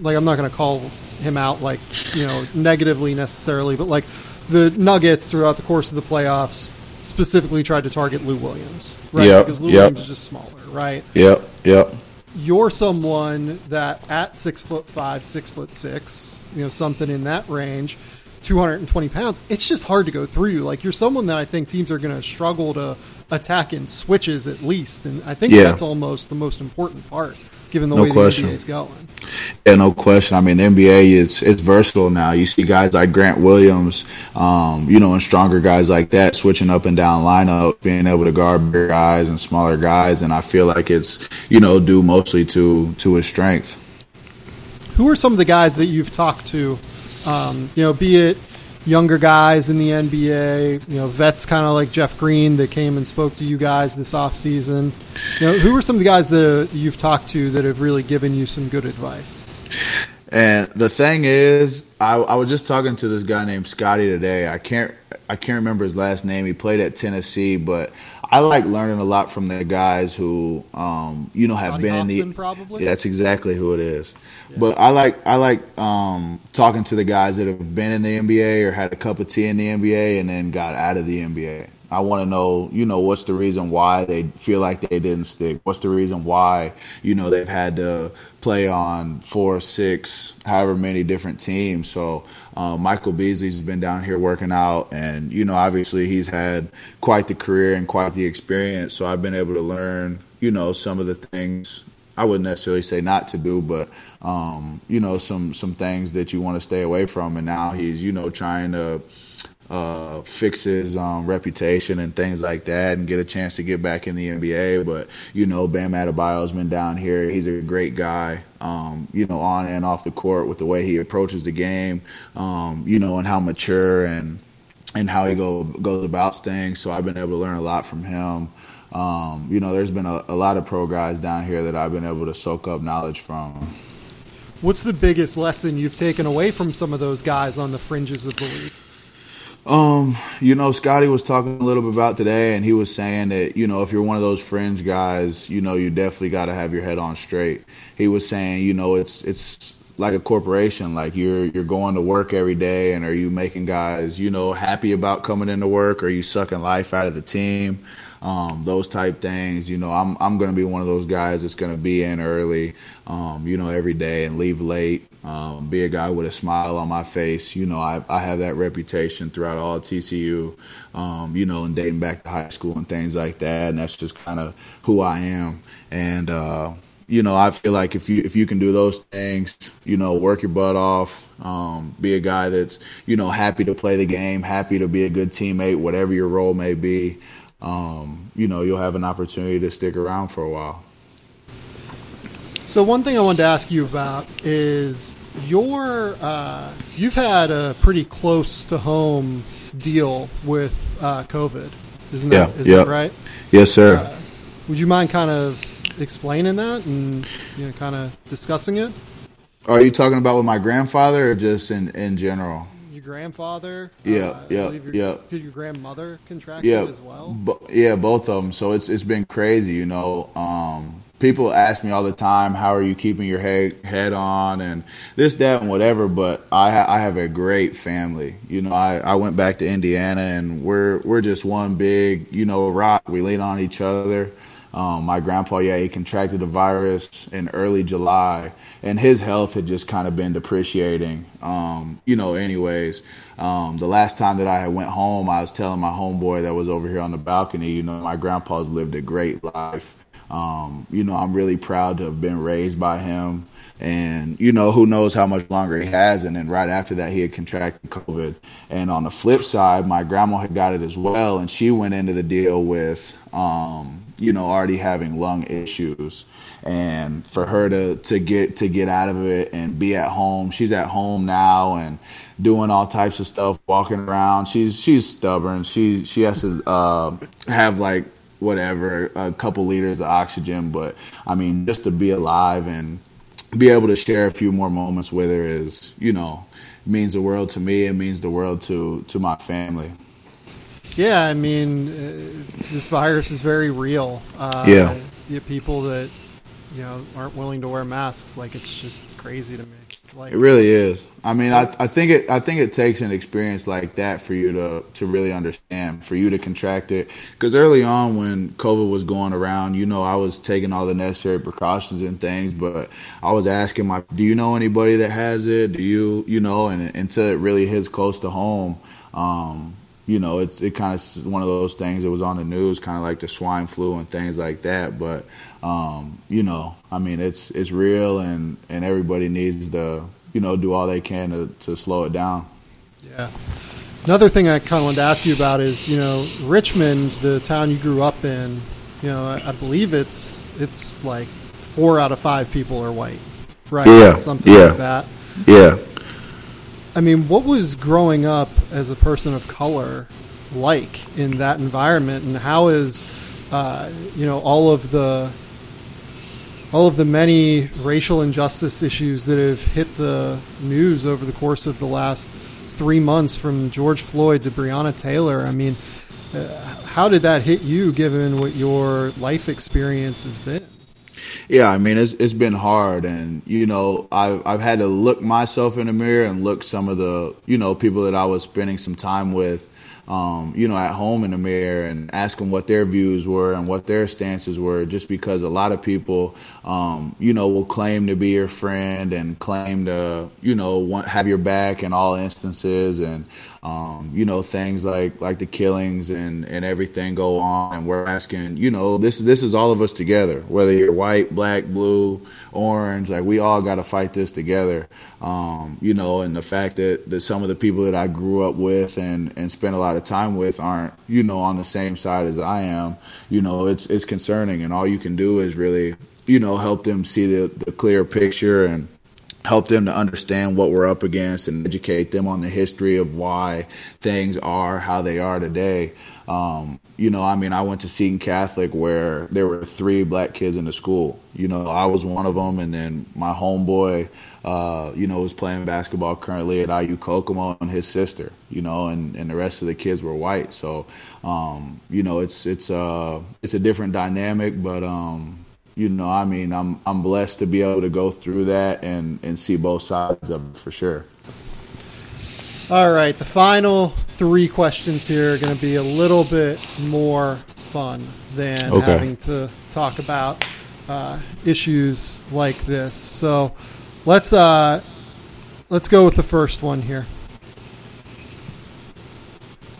like I'm not going to call him out like you know negatively necessarily, but like the Nuggets throughout the course of the playoffs specifically tried to target Lou Williams, right? Yep, Because Lou yep. Williams is just smaller, right? Yep. Yep. you're someone that at six foot five, six foot six, you know, something in that range, 220 pounds, it's just hard to go through you. Like you're someone that I think teams are going to struggle to attack in switches at least. And I think Yeah. that's almost the most important part given the No way question. the NBA is going. Yeah, no question. I mean, the NBA is it's versatile now. You see guys like Grant Williams, um, you know, and stronger guys like that switching up and down lineup, being able to guard bigger guys and smaller guys, and I feel like it's you know due mostly to to his strength. Who are some of the guys that you've talked to, um, you know, be it younger guys in the NBA, you know, vets kind of like Jeff Green that came and spoke to you guys this offseason. You know, who are some of the guys that you've talked to that have really given you some good advice? And the thing is, I, I was just talking to this guy named Scotty today. I can't I can't remember his last name. He played at Tennessee, but I like learning a lot from the guys who, um, you know, have been in Hopson, the. probably? Yeah, that's exactly who it is. But I like I like um, talking to the guys that have been in the NBA or had a cup of tea in the NBA and then got out of the NBA. I want to know, you know, what's the reason why they feel like they didn't stick? What's the reason why, you know, they've had to play on four, six, however many different teams? So um, Michael Beasley's been down here working out, and you know, obviously he's had quite the career and quite the experience. So I've been able to learn, you know, some of the things I wouldn't necessarily say not to do, but um, you know, some some things that you want to stay away from. And now he's, you know, trying to uh, fix his um, reputation and things like that, and get a chance to get back in the NBA. But you know, Bam Adebayo's been down here. He's a great guy. Um, you know, on and off the court with the way he approaches the game. Um, you know, and how mature and and how he go goes about things. So I've been able to learn a lot from him. Um, you know, there's been a, a lot of pro guys down here that I've been able to soak up knowledge from. What's the biggest lesson you've taken away from some of those guys on the fringes of the league? Um, you know, Scotty was talking a little bit about today, and he was saying that you know if you're one of those fringe guys, you know you definitely got to have your head on straight. He was saying, you know, it's it's like a corporation. Like you're you're going to work every day, and are you making guys, you know, happy about coming into work? Or are you sucking life out of the team? Um, those type things. You know, I'm I'm going to be one of those guys that's going to be in early, um, you know, every day and leave late. Um, be a guy with a smile on my face. You know, I, I have that reputation throughout all TCU, um, you know, and dating back to high school and things like that. And that's just kind of who I am. And, uh, you know, I feel like if you if you can do those things, you know, work your butt off, um, be a guy that's you know happy to play the game, happy to be a good teammate, whatever your role may be, um, you know, you'll have an opportunity to stick around for a while. So one thing I wanted to ask you about is your uh, you've had a pretty close to home deal with uh, COVID, isn't that Yeah, is yeah. that right? Yes, sir. Uh, would you mind kind of explaining that and you know kind of discussing it? Are you talking about with my grandfather or just in in general? Your grandfather, Yeah, uh, yeah, your, yeah. Did your grandmother contract yeah, it as well? bo- yeah, both of them. So it's it's been crazy, you know. Um, people ask me all the time, "How are you keeping your head head on?" and this, that, and whatever. But I ha- I have a great family. You know, I, I went back to Indiana, and we're we're just one big you know rock. We lean on each other. Um, my grandpa, yeah, he contracted the virus in early July, and his health had just kind of been depreciating. Um, you know, anyways, um, the last time that I went home, I was telling my homeboy that was over here on the balcony, you know, my grandpa's lived a great life. Um, you know, I'm really proud to have been raised by him. And, you know, who knows how much longer he has. And then right after that, he had contracted COVID. And on the flip side, my grandma had got it as well. And she went into the deal with, um, you know, already having lung issues. And for her to, to get to get out of it and be at home, she's at home now and doing all types of stuff, walking around. She's she's stubborn. She she has to uh, have like whatever a couple liters of oxygen, but I mean just to be alive and be able to share a few more moments with her is you know means the world to me. It means the world to to my family. Yeah, I mean, uh, this virus is very real. Uh, Yeah. you people that you know aren't willing to wear masks. Like it's just crazy to me. Like It really is. I mean, I, I think it. I think it takes an experience like that for you to to really understand, for you to contract it. Because early on, when COVID was going around, you know, I was taking all the necessary precautions and things, but I was asking my, do you know anybody that has it? Do you, you know, and until it really hits close to home, um, you know, it's it kind of one of those things that was on the news, kind of like the swine flu and things like that. But um, you know, I mean, it's it's real, and and everybody needs to you know do all they can to, to slow it down. Yeah. Another thing I kind of wanted to ask you about is, you know, Richmond, the town you grew up in. You know, I, I believe it's it's like four out of five people are white, right? Yeah, something yeah. like that. Yeah. I mean, what was growing up as a person of color like in that environment, and how is, uh, you know, all of the all of the many racial injustice issues that have hit the news over the course of the last three months, from George Floyd to Breonna Taylor. I mean, uh, how did that hit you, given what your life experience has been? Yeah, I mean it's it's been hard, and you know I've I've had to look myself in the mirror and look some of the you know people that I was spending some time with, um, you know, at home in the mirror and ask them what their views were and what their stances were. Just because a lot of people, um, you know, will claim to be your friend and claim to you know want have your back in all instances, and um, you know things like like the killings and and everything go on, and we're asking, you know, this this is all of us together, whether you're white, black, blue, orange, like we all got to fight this together, um, you know, and the fact that that some of the people that I grew up with and and spent a lot of time with aren't, you know, on the same side as I am, you know, it's it's concerning, and all you can do is really, you know, help them see the the clear picture and help them to understand what we're up against and educate them on the history of why things are how they are today. Um, you know, I mean, I went to Seton Catholic where there were three black kids in the school. You know, I was one of them, and then my homeboy, uh, you know, was playing basketball currently at IU Kokomo, and his sister. You know, and, and the rest of the kids were white. So, um, you know, it's it's uh it's a different dynamic, but um, you know, I mean, I'm I'm blessed to be able to go through that and and see both sides of it for sure. All right, the final three questions here are going to be a little bit more fun than Okay. having to talk about uh, issues like this. So let's uh, let's go with the first one here.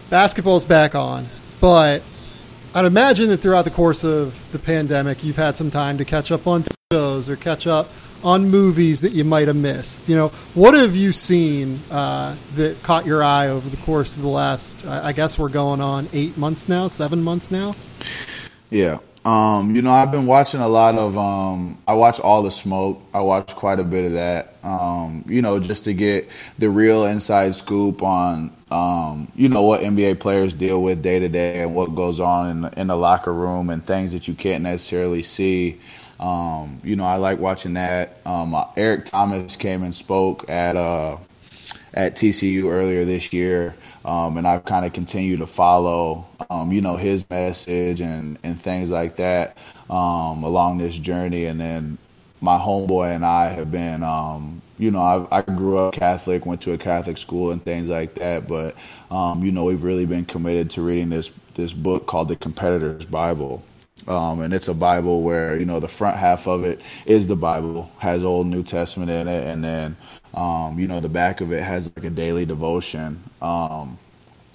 Basketball's back on, but I'd imagine that throughout the course of the pandemic, you've had some time to catch up on shows or catch up on movies that you might have missed. You know, what have you seen uh, that caught your eye over the course of the last? I I guess we're going on eight months now, seven months now. Yeah. Um, you know, I've been watching a lot of um I watch all the smoke. I watch quite a bit of that. Um, you know, just to get the real inside scoop on um, you know, what NBA players deal with day to day and what goes on in the, in the locker room and things that you can't necessarily see. Um, you know, I like watching that. Um, uh, Eric Thomas came and spoke at uh at TCU earlier this year, um, and I've kind of continued to follow, um, you know, his message and and things like that um, along this journey. And then my homeboy and I have been, um, you know, I, I grew up Catholic, went to a Catholic school and things like that, but um, you know, we've really been committed to reading this this book called the Competitor's Bible. Um, and it's a Bible where you know the front half of it is the Bible, has Old New Testament in it, and then um, you know the back of it has like a daily devotion um,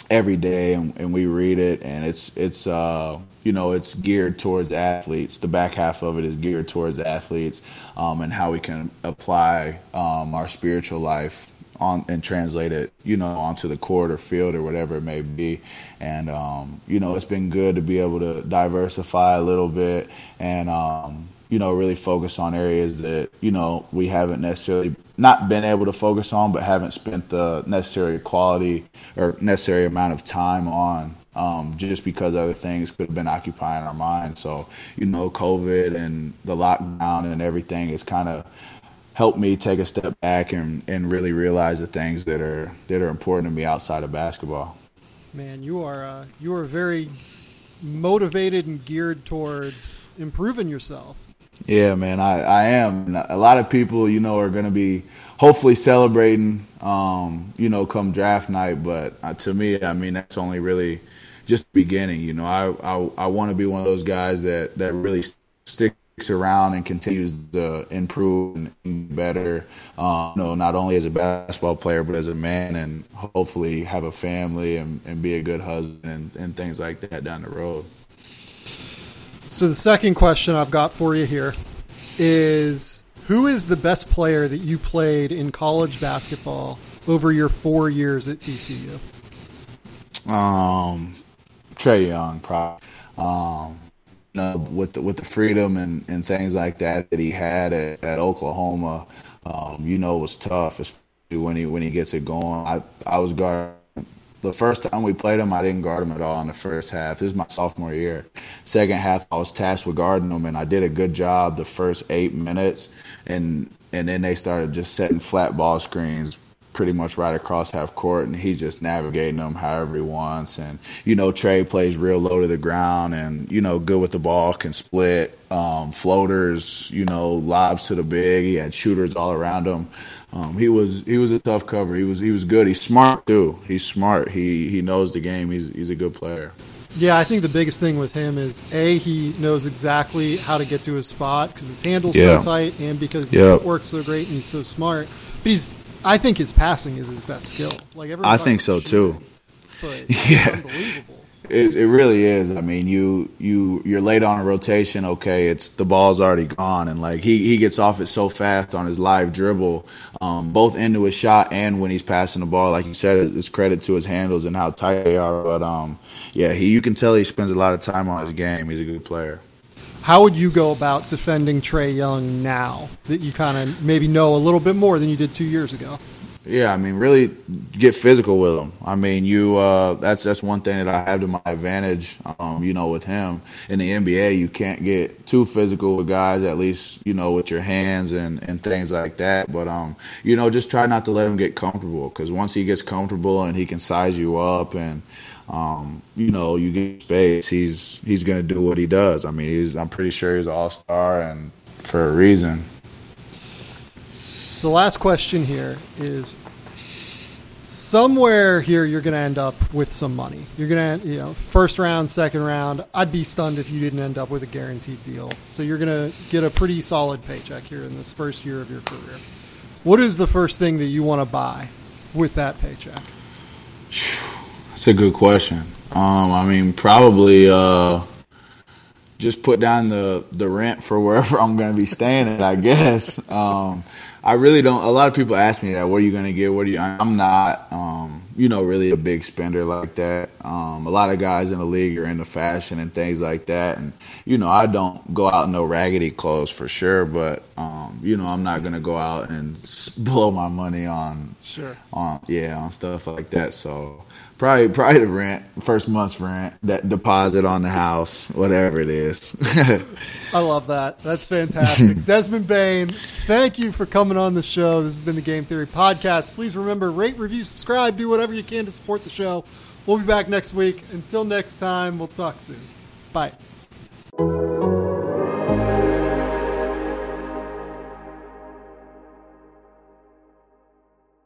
every day, and, and we read it, and it's it's uh, you know it's geared towards athletes. The back half of it is geared towards athletes um, and how we can apply um, our spiritual life on and translate it, you know, onto the court or field or whatever it may be. And um, you know, it's been good to be able to diversify a little bit and um, you know, really focus on areas that, you know, we haven't necessarily not been able to focus on but haven't spent the necessary quality or necessary amount of time on. Um, just because other things could have been occupying our minds. So, you know, COVID and the lockdown and everything has kind of helped me take a step back and, and really realize the things that are that are important to me outside of basketball. Man, you are uh, you are very motivated and geared towards improving yourself. Yeah, man, I, I am. A lot of people, you know, are going to be hopefully celebrating, um, you know, come draft night. But uh, to me, I mean, that's only really just the beginning. You know, I I, I want to be one of those guys that that really sticks around and continues to improve and better. Um, you know, not only as a basketball player, but as a man, and hopefully have a family and, and be a good husband and, and things like that down the road. So the second question I've got for you here is who is the best player that you played in college basketball over your four years at TCU? Um, Trae Young, probably. Um, you know, with the, with the freedom and, and things like that that he had at, at Oklahoma, um, you know, it was tough, especially when he when he gets it going. I I was guard. The first time we played him, I didn't guard him at all in the first half. This is my sophomore year. Second half, I was tasked with guarding him, and I did a good job the first eight minutes, and and then they started just setting flat ball screens pretty much right across half court, and he's just navigating them however he wants. And you know, Trae plays real low to the ground, and you know, good with the ball, can split, um, floaters, you know, lobs to the big. He had shooters all around him. Um, he was he was a tough cover. He was he was good. He's smart too. He's smart. He he knows the game. He's he's a good player. Yeah, I think the biggest thing with him is a he knows exactly how to get to his spot because his handle's Yeah. so tight, and because his Yep. footwork's so great and he's so smart. But he's, I think his passing is his best skill. Like I think so too. shooting, but [laughs] Yeah. it's. It, it really is. I mean, you you you're late on a rotation. Okay, it's the ball's already gone, and like he he gets off it so fast on his live dribble, um, both into his shot and when he's passing the ball. Like you said, it's it's credit to his handles and how tight they are. But um, yeah, he you can tell he spends a lot of time on his game. He's a good player. How would you go about defending Trae Young now that you kind of maybe know a little bit more than you did two years ago? Yeah, I mean, really get physical with him. I mean, you uh, that's that's one thing that I have to my advantage. Um, you know, with him in the NBA, you can't get too physical with guys. At least you know with your hands and and things like that. But um, you know, just try not to let him get comfortable because once he gets comfortable and he can size you up and um, you know, you get space, he's he's gonna do what he does. I mean, he's I'm pretty sure he's all star and for a reason. The last question here is somewhere here you're going to end up with some money. You're going to, you know, first round, second round. I'd be stunned if you didn't end up with a guaranteed deal. So you're going to get a pretty solid paycheck here in this first year of your career. What is the first thing that you want to buy with that paycheck? [sighs] [sighs] [sighs] That's a good question. Um, I mean, probably uh, just put down the the rent for wherever [laughs] I'm going to be staying at. I guess. Um, I really don't. A lot of people ask me that. What are you going to get? What are you? I'm not, um, you know, really a big spender like that. Um, a lot of guys in the league are into fashion and things like that, and you know, I don't go out in no raggedy clothes for sure. But um, you know, I'm not going to go out and [laughs] blow my money on, sure, on yeah, on stuff like that. So Probably, probably the rent, first month's rent, that deposit on the house, whatever it is. I love that. That's fantastic. [laughs] Desmond Bane, thank you for coming on the show. This has been the Game Theory Podcast. Please remember, rate, review, subscribe, do whatever you can to support the show. We'll be back next week. Until next time, we'll talk soon. Bye.